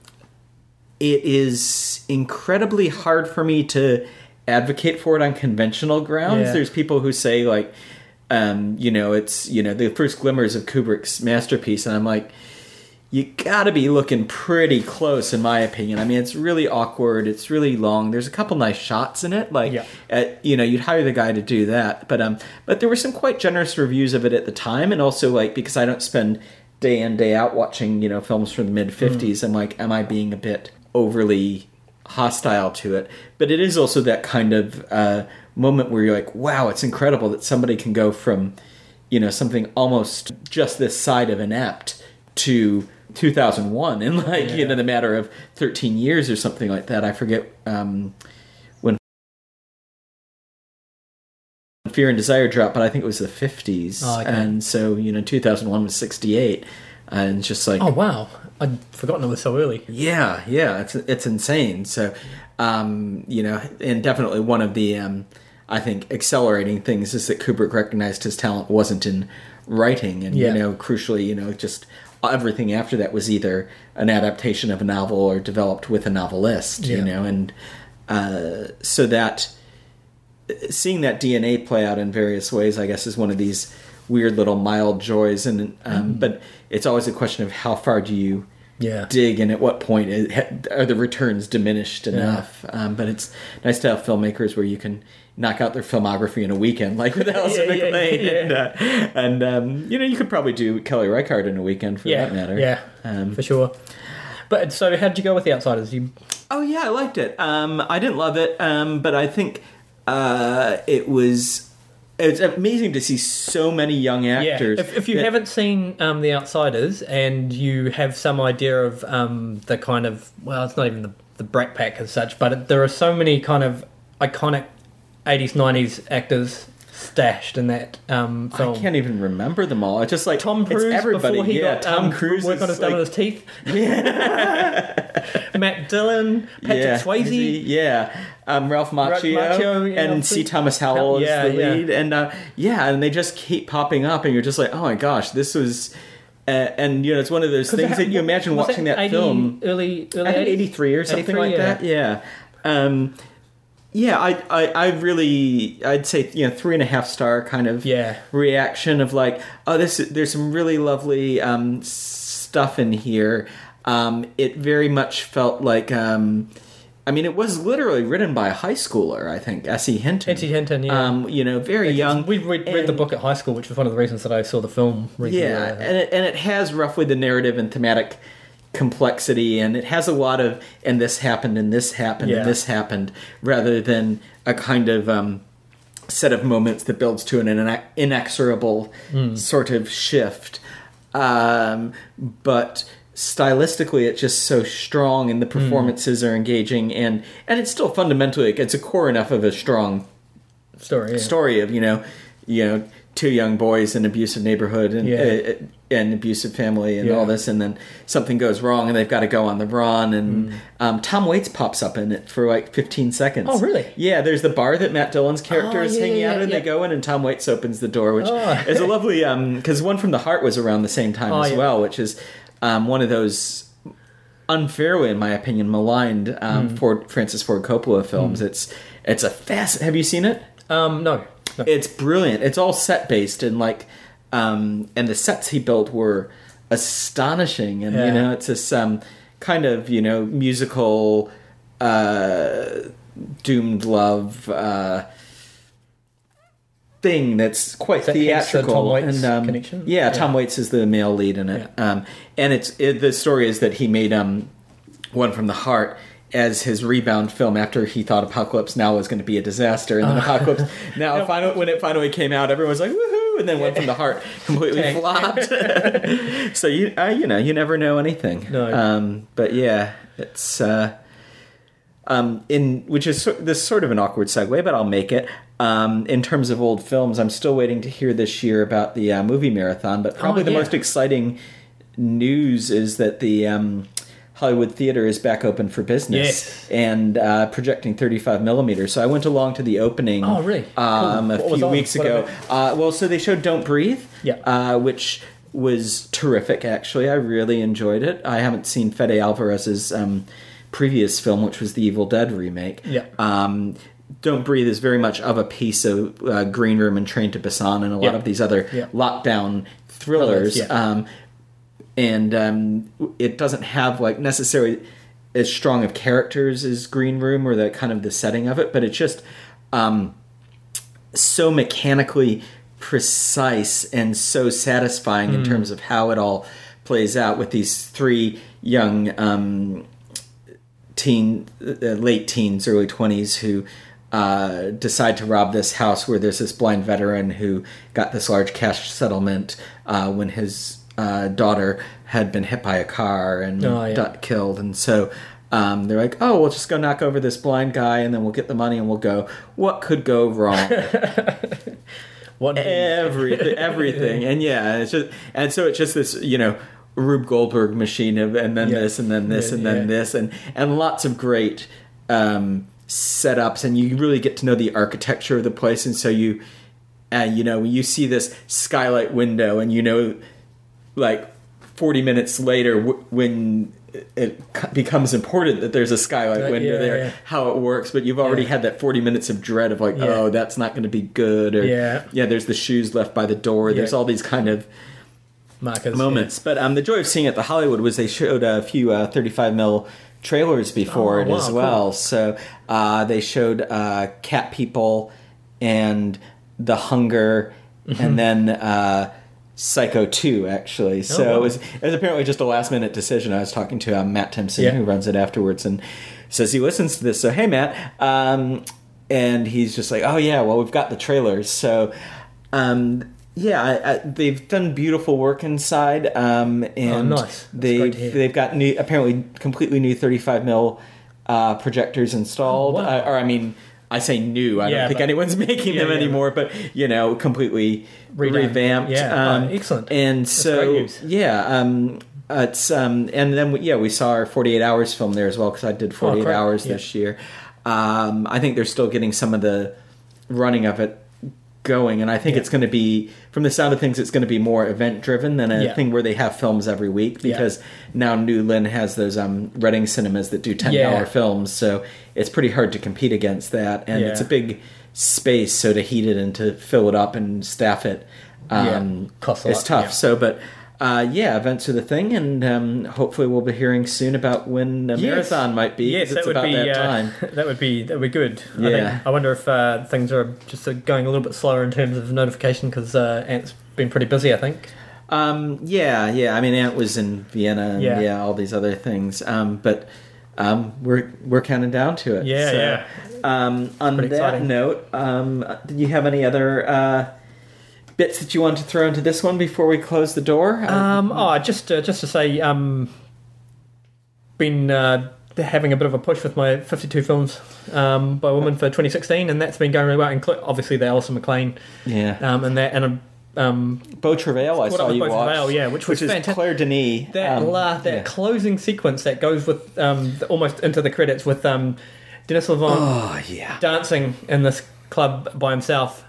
[SPEAKER 1] it is incredibly hard for me to advocate for it on conventional grounds.
[SPEAKER 2] Yeah.
[SPEAKER 1] There's people who say like, um, you know, it's you know the first glimmers of Kubrick's masterpiece, and I'm like, you got to be looking pretty close, in my opinion. I mean, it's really awkward. It's really long. There's a couple nice shots in it, like
[SPEAKER 2] Yeah.
[SPEAKER 1] uh, you know, you'd hire the guy to do that. But um, but there were some quite generous reviews of it at the time, and also like because I don't spend day in day out watching you know films from the mid '50s, I'm like, am I being a bit overly hostile to it? But it is also that kind of uh, moment where you're like, wow, it's incredible that somebody can go from you know something almost just this side of inept to 2001 in like you
[SPEAKER 2] Yeah.
[SPEAKER 1] know the matter of 13 years or something like that i forget um when fear and desire dropped but i think it was the 50s
[SPEAKER 2] Oh, okay.
[SPEAKER 1] and so you know 2001 was 68 and just like
[SPEAKER 2] Oh wow, I'd forgotten it was so early.
[SPEAKER 1] yeah, yeah, it's it's insane. So, um, you know, and definitely one of the um, I think accelerating things is that Kubrick recognized his talent wasn't in writing, and
[SPEAKER 2] Yeah.
[SPEAKER 1] you know, crucially, you know, just everything after that was either an adaptation of a novel or developed with a novelist, you know, and uh, so that seeing that DNA play out in various ways, I guess, is one of these weird little mild joys, and um, but it's always a question of how far do you
[SPEAKER 2] Yeah.
[SPEAKER 1] dig and at what point it- are the returns diminished enough um, but it's nice to have filmmakers where you can knock out their filmography in a weekend like with Alison
[SPEAKER 2] Yeah, yeah,
[SPEAKER 1] Maclean
[SPEAKER 2] yeah.
[SPEAKER 1] and, uh, and um, you know you could probably do Kelly Reichardt in a weekend for
[SPEAKER 2] yeah,
[SPEAKER 1] that matter
[SPEAKER 2] yeah,
[SPEAKER 1] um,
[SPEAKER 2] for sure. But so, how'd you go with the Outsiders? You
[SPEAKER 1] oh yeah I liked it um, I didn't love it um, but I think uh, it was it's amazing to see so many young actors
[SPEAKER 2] Yeah. If, if you
[SPEAKER 1] that-
[SPEAKER 2] haven't seen um, The Outsiders and you have some idea of um, the kind of, well, it's not even the, the Brat Pack as such, but it, there are so many kind of iconic 80s, 90s actors stashed in that um,
[SPEAKER 1] I can't even remember them all. It's just like
[SPEAKER 2] Tom Cruise
[SPEAKER 1] everybody.
[SPEAKER 2] before he
[SPEAKER 1] yeah,
[SPEAKER 2] got
[SPEAKER 1] Tom
[SPEAKER 2] um,
[SPEAKER 1] Cruise
[SPEAKER 2] work on
[SPEAKER 1] is
[SPEAKER 2] his
[SPEAKER 1] like-
[SPEAKER 2] his teeth. Matt Dillon, Patrick
[SPEAKER 1] yeah,
[SPEAKER 2] Swayze.
[SPEAKER 1] yeah, um, Ralph Macchio,
[SPEAKER 2] Macchio, yeah,
[SPEAKER 1] and C. Thomas Howell is
[SPEAKER 2] Yeah,
[SPEAKER 1] the
[SPEAKER 2] yeah.
[SPEAKER 1] lead, and uh, yeah, and they just keep popping up, and you're just like, oh my gosh, this was, uh, and you know, it's one of those things that you imagine watching that
[SPEAKER 2] 80
[SPEAKER 1] film.
[SPEAKER 2] early, early
[SPEAKER 1] I think 83 or something
[SPEAKER 2] 83,
[SPEAKER 1] like
[SPEAKER 2] yeah.
[SPEAKER 1] that. Yeah. Um, yeah, I, I, I really, I'd say, you know, three and a half star kind of
[SPEAKER 2] Yeah.
[SPEAKER 1] reaction of like, oh, this, there's some really lovely um, stuff in here. Um, it very much felt like, um, I mean, it was literally written by a high schooler, I think, S.E. Hinton.
[SPEAKER 2] S.E. Hinton, yeah.
[SPEAKER 1] Um, you know, very young.
[SPEAKER 2] We read, read the book at high school, which was one of the reasons that I saw the film recently.
[SPEAKER 1] yeah, and it, and it has roughly the narrative and thematic complexity, and it has a lot of and this happened and this happened
[SPEAKER 2] Yeah.
[SPEAKER 1] and this happened, rather than a kind of um, set of moments that builds to an inex- inexorable
[SPEAKER 2] Hmm.
[SPEAKER 1] sort of shift. Um, but stylistically, it's just so strong, and the
[SPEAKER 2] Hmm.
[SPEAKER 1] performances are engaging, and and it's still fundamentally it's a core enough of a strong
[SPEAKER 2] story. Yeah.
[SPEAKER 1] story of you know you know two young boys in an abusive neighborhood and
[SPEAKER 2] Yeah.
[SPEAKER 1] uh, an abusive family and
[SPEAKER 2] Yeah.
[SPEAKER 1] all this and then something goes wrong and they've got to go on the run and um, tom waits pops up in it for like 15 seconds.
[SPEAKER 2] Oh, really?
[SPEAKER 1] yeah there's the bar that matt dillon's character
[SPEAKER 2] Oh,
[SPEAKER 1] is
[SPEAKER 2] yeah,
[SPEAKER 1] hanging
[SPEAKER 2] yeah,
[SPEAKER 1] out in they go in and tom waits opens the door which
[SPEAKER 2] Oh.
[SPEAKER 1] is a lovely because one from the heart was around the same time
[SPEAKER 2] Oh,
[SPEAKER 1] as well which is um, one of those unfairly, in my opinion, maligned um,
[SPEAKER 2] Hmm.
[SPEAKER 1] Ford, Francis Ford Coppola films. It's it's a fast. Have you seen it?
[SPEAKER 2] Um, no. no.
[SPEAKER 1] It's brilliant. It's all set based and like, um, and the sets he built were astonishing. And you know, it's this um, kind of you know musical, uh, doomed love. Uh, Thing that's quite
[SPEAKER 2] that
[SPEAKER 1] theatrical, and um,
[SPEAKER 2] connection?
[SPEAKER 1] yeah,
[SPEAKER 2] Yeah.
[SPEAKER 1] Tom Waits is the male lead in it, um, and it's it, the story is that he made um, one from the heart as his rebound film after he thought Apocalypse Now was going to be a disaster, and then
[SPEAKER 2] Oh.
[SPEAKER 1] Apocalypse Now, finally, when it finally came out, everyone was like woohoo, and then went from the heart completely
[SPEAKER 2] Tank.
[SPEAKER 1] flopped. so you uh, you know you never know anything.
[SPEAKER 2] No.
[SPEAKER 1] Um, but yeah, it's. Uh, um, in which is so- this sort of an awkward segue, but I'll make it. Um, in terms of old films, I'm still waiting to hear this year about the uh, movie marathon. But probably the
[SPEAKER 2] yeah.
[SPEAKER 1] most exciting news is that the um, Hollywood Theater is back open for business
[SPEAKER 2] Yes.
[SPEAKER 1] and uh, projecting 35 millimeters. So I went along to the opening.
[SPEAKER 2] Oh, really?
[SPEAKER 1] Um,
[SPEAKER 2] Cool.
[SPEAKER 1] a few weeks
[SPEAKER 2] What
[SPEAKER 1] ago. Uh, well, so they showed "Don't Breathe,"
[SPEAKER 2] Yeah.
[SPEAKER 1] uh, which was terrific. Actually, I really enjoyed it. I haven't seen Fede Alvarez's um, previous film, which was the Evil Dead remake.
[SPEAKER 2] Yeah.
[SPEAKER 1] Um, Don't Breathe is very much of a piece of uh, Green Room and Train to Busan and a lot
[SPEAKER 2] Yeah.
[SPEAKER 1] of these other
[SPEAKER 2] Yeah.
[SPEAKER 1] lockdown thrillers.
[SPEAKER 2] Thrillers, yeah.
[SPEAKER 1] um, and um, it doesn't have like necessarily as strong of characters as Green Room or the kind of the setting of it, but it's just um, so mechanically precise and so satisfying
[SPEAKER 2] Hmm.
[SPEAKER 1] in terms of how it all plays out with these three young um, teen, uh, late teens, early twenties who uh, decide to rob this house where there's this blind veteran who got this large cash settlement uh, when his uh, daughter had been hit by a car and
[SPEAKER 2] Oh, yeah.
[SPEAKER 1] got killed, and so. Um, they're like, oh, we'll just go knock over this blind guy, and then we'll get the money, and we'll go. What could go wrong?
[SPEAKER 2] What?
[SPEAKER 1] everything, everything, and yeah, it's just, and so it's just this, you know, Rube Goldberg machine of and then
[SPEAKER 2] Yeah.
[SPEAKER 1] this and then this
[SPEAKER 2] Yeah,
[SPEAKER 1] and then this and and lots of great um, setups and you really get to know the architecture of the place and so you and you know when you see this skylight window and you know like 40 minutes later w- when it c- becomes important that there's a skylight
[SPEAKER 2] Uh,
[SPEAKER 1] window
[SPEAKER 2] yeah,
[SPEAKER 1] there
[SPEAKER 2] yeah.
[SPEAKER 1] how it works but you've already
[SPEAKER 2] Yeah.
[SPEAKER 1] had that 40 minutes of dread of like oh that's not going to be good or
[SPEAKER 2] Yeah.
[SPEAKER 1] yeah there's the shoes left by the door there's all these kind of
[SPEAKER 2] Markers.
[SPEAKER 1] moments. But um, the joy of seeing it at the Hollywood was they showed a few uh, 35 mil trailers before
[SPEAKER 2] Oh,
[SPEAKER 1] it
[SPEAKER 2] wow,
[SPEAKER 1] as
[SPEAKER 2] cool.
[SPEAKER 1] well. So uh, they showed uh, Cat People and The Hunger,
[SPEAKER 2] Mm-hmm.
[SPEAKER 1] and then uh, Psycho 2, actually. So
[SPEAKER 2] wow.
[SPEAKER 1] it, was, it was apparently just a last minute decision. I was talking to um, Matt Timpson,
[SPEAKER 2] Yeah.
[SPEAKER 1] who runs it afterwards, and says he listens to this. So, hey, Matt. Um, and he's just like, oh, yeah, well, we've got the trailers. So. Um, yeah, I, I, they've done beautiful work inside, um, and
[SPEAKER 2] Oh, nice.
[SPEAKER 1] They
[SPEAKER 2] great to hear.
[SPEAKER 1] they've got new, apparently completely new 35 mil uh, projectors installed.
[SPEAKER 2] Oh, wow.
[SPEAKER 1] uh, or I mean, I say new. I
[SPEAKER 2] Yeah,
[SPEAKER 1] don't think anyone's making
[SPEAKER 2] Yeah,
[SPEAKER 1] them anymore, but you know, completely
[SPEAKER 2] Redone.
[SPEAKER 1] revamped.
[SPEAKER 2] Yeah.
[SPEAKER 1] um,
[SPEAKER 2] Oh, excellent.
[SPEAKER 1] And
[SPEAKER 2] That's
[SPEAKER 1] so, yeah, um, it's um, and then we, yeah, we saw our 48 hours film there as well because I did 48
[SPEAKER 2] great.
[SPEAKER 1] hours this year. Um, I think they're still getting some of the running of it going and i think it's going to be from the sound of things it's going to be more event driven than a
[SPEAKER 2] Yeah.
[SPEAKER 1] thing where they have films every week
[SPEAKER 2] Yeah.
[SPEAKER 1] because now new lynn has those um reading cinemas that do 10
[SPEAKER 2] Yeah.
[SPEAKER 1] hour films so it's pretty hard to compete against that and
[SPEAKER 2] Yeah.
[SPEAKER 1] it's a big space so to heat it and to fill it up and staff it um
[SPEAKER 2] Yeah.
[SPEAKER 1] It's tough
[SPEAKER 2] yeah.
[SPEAKER 1] so but uh, yeah, events are the thing, and um, hopefully we'll be hearing soon about when a
[SPEAKER 2] Yes.
[SPEAKER 1] marathon might be.
[SPEAKER 2] Yes, that would
[SPEAKER 1] about
[SPEAKER 2] be
[SPEAKER 1] that
[SPEAKER 2] uh,
[SPEAKER 1] time.
[SPEAKER 2] that would be that would be good. I,
[SPEAKER 1] Yeah.
[SPEAKER 2] think, I wonder if uh, things are just uh, going a little bit slower in terms of notification because uh, Ant's been pretty busy. I think.
[SPEAKER 1] Um, yeah, yeah. I mean, Ant was in Vienna, and yeah,
[SPEAKER 2] Yeah.
[SPEAKER 1] all these other things. Um, but um, we're we're counting down to it.
[SPEAKER 2] Yeah,
[SPEAKER 1] So,
[SPEAKER 2] yeah.
[SPEAKER 1] Um, on that
[SPEAKER 2] exciting.
[SPEAKER 1] note, um, did you have any other uh, bits that you want to throw into this one before we close the door?
[SPEAKER 2] Um, oh, just uh, just to say, um, been uh, having a bit of a push with my 52 films um, by women for 2016, and that's been going really well. Inclu- obviously, the Alison Maclean,
[SPEAKER 1] yeah,
[SPEAKER 2] um, and that, and um,
[SPEAKER 1] Beau Travail. I saw you
[SPEAKER 2] Beau
[SPEAKER 1] watch.
[SPEAKER 2] Travail, yeah, which was
[SPEAKER 1] is
[SPEAKER 2] fantastic.
[SPEAKER 1] Claire Denis.
[SPEAKER 2] that
[SPEAKER 1] um,
[SPEAKER 2] la- that
[SPEAKER 1] yeah.
[SPEAKER 2] closing sequence that goes with um, the, almost into the credits with um, Denis Lavant
[SPEAKER 1] Oh yeah.
[SPEAKER 2] dancing in this club by himself.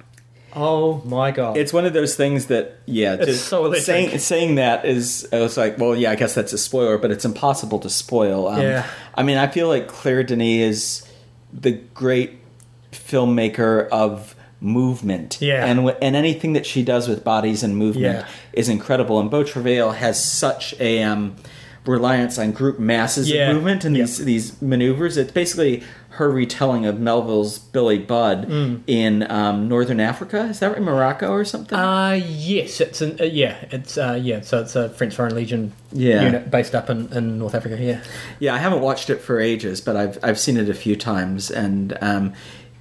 [SPEAKER 2] Oh my god!
[SPEAKER 1] It's one of those things that, yeah,
[SPEAKER 2] It's
[SPEAKER 1] just
[SPEAKER 2] so electric.
[SPEAKER 1] saying saying that is, I was like, well, yeah, I guess that's a spoiler, but it's impossible to spoil. Um,
[SPEAKER 2] Yeah.
[SPEAKER 1] I mean, I feel like Claire Denis is the great filmmaker of movement.
[SPEAKER 2] Yeah.
[SPEAKER 1] and and anything that she does with bodies and movement
[SPEAKER 2] Yeah.
[SPEAKER 1] is incredible. And Beau Travail has such a um, reliance on group masses
[SPEAKER 2] Yeah.
[SPEAKER 1] of movement and
[SPEAKER 2] Yep.
[SPEAKER 1] these these maneuvers. It's basically her retelling of Melville's Billy Budd
[SPEAKER 2] Mm.
[SPEAKER 1] in um, Northern Africa. Is that right, Morocco or something?
[SPEAKER 2] Uh, yes, it's an, uh, yeah, it's uh, yeah. So it's a French Foreign Legion
[SPEAKER 1] Yeah.
[SPEAKER 2] unit based up in, in North Africa. Yeah,
[SPEAKER 1] Yeah, I haven't watched it for ages, but I've I've seen it a few times, and um,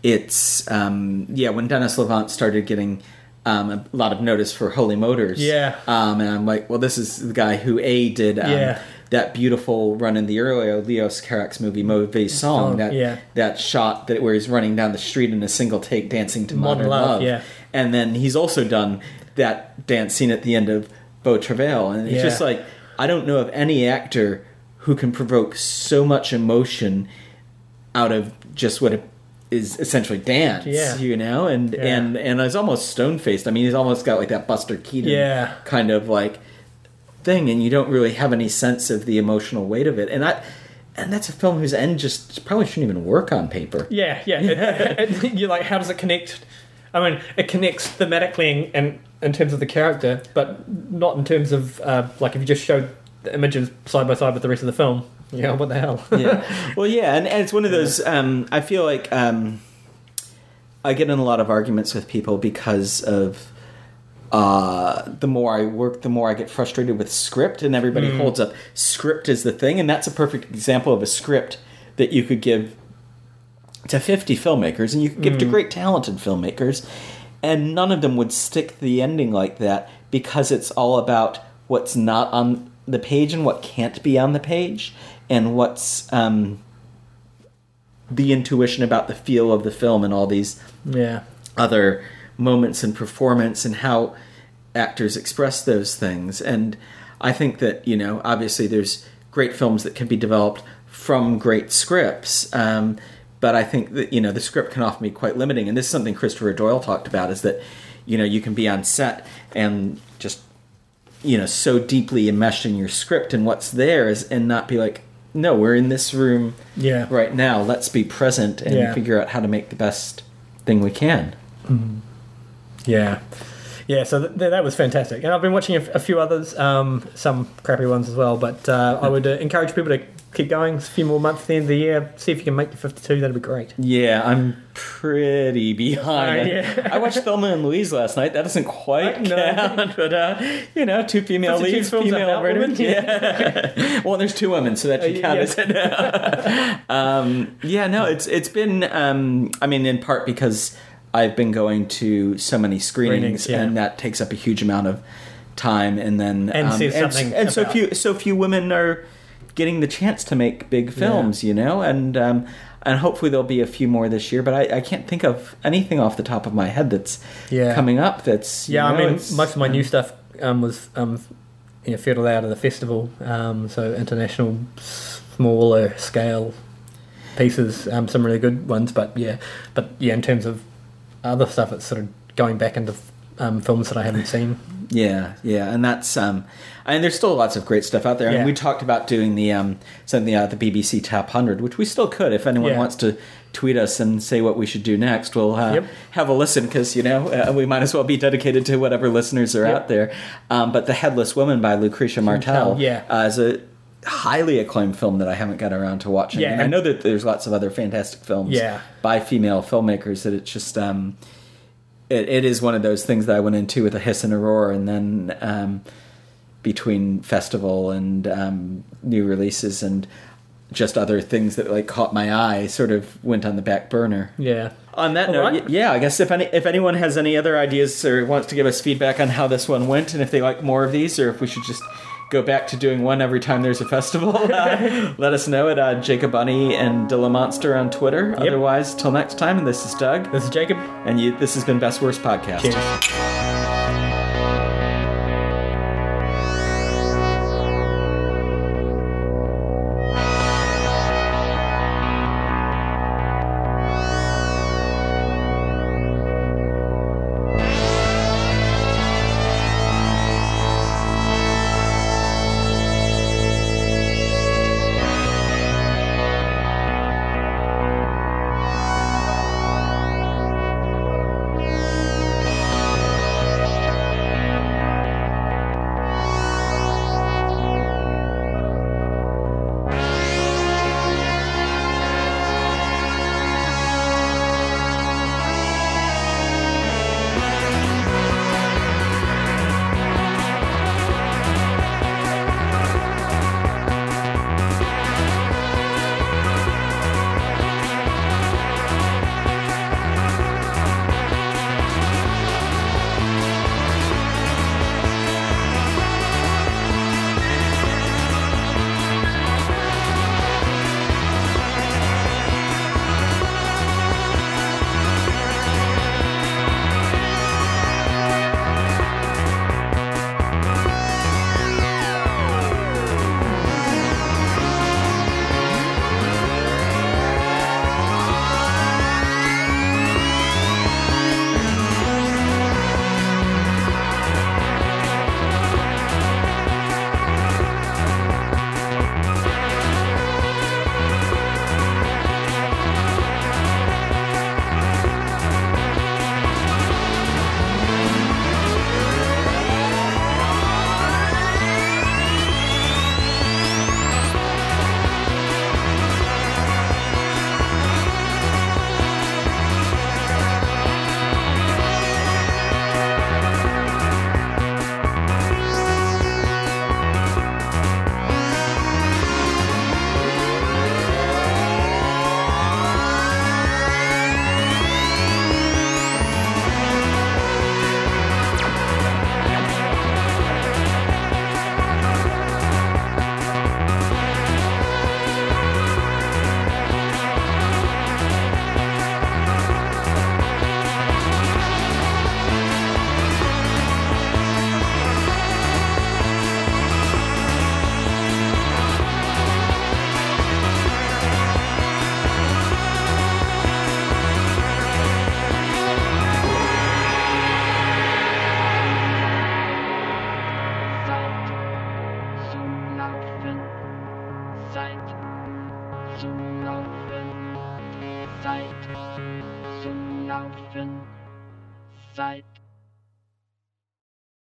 [SPEAKER 1] it's um, yeah. When Denis Lavant started getting um, a lot of notice for Holy Motors,
[SPEAKER 2] Yeah.
[SPEAKER 1] um, and I'm like, well, this is the guy who a did um,
[SPEAKER 2] Yeah.
[SPEAKER 1] That beautiful run in the earlier Leos Carax movie Mauvais Sang,
[SPEAKER 2] Oh,
[SPEAKER 1] that
[SPEAKER 2] yeah.
[SPEAKER 1] that shot that where he's running down the street in a single take dancing to Modern,
[SPEAKER 2] Modern
[SPEAKER 1] Love,
[SPEAKER 2] Love, yeah.
[SPEAKER 1] and then he's also done that dance scene at the end of Beau Travail, and it's
[SPEAKER 2] Yeah.
[SPEAKER 1] just like I don't know of any actor who can provoke so much emotion out of just what it is essentially dance,
[SPEAKER 2] Yeah.
[SPEAKER 1] you know, and
[SPEAKER 2] Yeah.
[SPEAKER 1] and and he's almost stone faced. I mean, he's almost got like that Buster Keaton
[SPEAKER 2] Yeah.
[SPEAKER 1] kind of like thing, and you don't really have any sense of the emotional weight of it. And I, and that's a film whose end just probably shouldn't even work on paper.
[SPEAKER 2] yeah, yeah. It- it- you're like, how does it connect? I mean, it connects thematically and, and in terms of the character, but not in terms of uh, like if you just showed the images side by side with the rest of the film. Yeah, what the hell?
[SPEAKER 1] yeah. Well, yeah, and, and it's one of those. Um, I feel like um, I get in a lot of arguments with people because of uh, the more I work, the more I get frustrated with script, and everybody holds up script as the thing, and that's a perfect example of a script that you could give to 50 filmmakers, and you could give to great talented filmmakers, and none of them would stick the ending like that because it's all about what's not on the page and what can't be on the page, and what's um, the intuition about the feel of the film and all these
[SPEAKER 2] yeah,
[SPEAKER 1] other moments in performance and how actors express those things. And I think that you know, obviously, there's great films that can be developed from great scripts. Um, but I think that you know the script can often be quite limiting, and this is something Christopher Doyle talked about: is that you know you can be on set and just you know so deeply enmeshed in your script and what's there is, and not be like, no, we're in this room
[SPEAKER 2] Yeah.
[SPEAKER 1] right now. Let's be present and
[SPEAKER 2] Yeah.
[SPEAKER 1] figure out how to make the best thing we can.
[SPEAKER 2] Yeah. Yeah, so th- th- that was fantastic. And I've been watching a, f- a few others, um, some crappy ones as well, but uh, I would uh, encourage people to keep going. It's a few more months at the end of the year. See if you can make the 52. That'd be great.
[SPEAKER 1] Yeah, I'm pretty behind.
[SPEAKER 2] Yeah.
[SPEAKER 1] I watched Thelma and Louise last night. That doesn't quite
[SPEAKER 2] no.
[SPEAKER 1] count, but uh, you know, two female
[SPEAKER 2] 52
[SPEAKER 1] leads,
[SPEAKER 2] films
[SPEAKER 1] female
[SPEAKER 2] women,
[SPEAKER 1] Yeah. well, there's two women, so that should
[SPEAKER 2] Uh,
[SPEAKER 1] count
[SPEAKER 2] yes.
[SPEAKER 1] as it. um, yeah, no, it's it's been. Um, I mean, in part because I've been going to so many screenings,
[SPEAKER 2] Screenings, yeah.
[SPEAKER 1] and that takes up a huge amount of time, and then
[SPEAKER 2] And
[SPEAKER 1] um, and, and so few so few women are getting the chance to make big films, you know, and um, and hopefully there'll be a few more this year. But I, I can't think of anything off the top of my head that's
[SPEAKER 2] Yeah.
[SPEAKER 1] coming up. That's you
[SPEAKER 2] Yeah, I mean, most of my new stuff um, was um, you know, fiddled out of the festival, um, so international, smaller scale pieces, um, some really good ones, but yeah, but yeah, in terms of other stuff, that's sort of going back into um, films that I haven't seen.
[SPEAKER 1] Yeah, yeah, and that's um, and there's still lots of great stuff out there.
[SPEAKER 2] Yeah.
[SPEAKER 1] And we talked about doing the um, something out the BBC Top Hundred, which we still could if anyone
[SPEAKER 2] Yeah.
[SPEAKER 1] wants to tweet us and say what we should do next. We'll uh,
[SPEAKER 2] Yep.
[SPEAKER 1] have a listen because you know uh, we might as well be dedicated to whatever listeners are
[SPEAKER 2] Yep.
[SPEAKER 1] out there. Um, but the Headless Woman by Lucrecia Martel,
[SPEAKER 2] yeah.
[SPEAKER 1] uh, is a highly acclaimed film that I haven't got around to watching.
[SPEAKER 2] Yeah,
[SPEAKER 1] and I know that there's lots of other fantastic films
[SPEAKER 2] Yeah.
[SPEAKER 1] by female filmmakers that it's just. Um, it, it is one of those things that I went into with a hiss and a roar, and then um, between festival and um, new releases and just other things that like caught my eye, sort of went on the back burner.
[SPEAKER 2] Yeah.
[SPEAKER 1] On that
[SPEAKER 2] All
[SPEAKER 1] note,
[SPEAKER 2] right.
[SPEAKER 1] yeah, I guess if any if anyone has any other ideas or wants to give us feedback on how this one went, and if they like more of these, or if we should just go back to doing one every time there's a festival, uh, let us know at uh, Jacob Bunny and Dilla Monster on Twitter. Otherwise, till next time, and this is Doug,
[SPEAKER 2] This is Jacob.
[SPEAKER 1] and you, this has been Best Worst Podcast.
[SPEAKER 2] Cheers.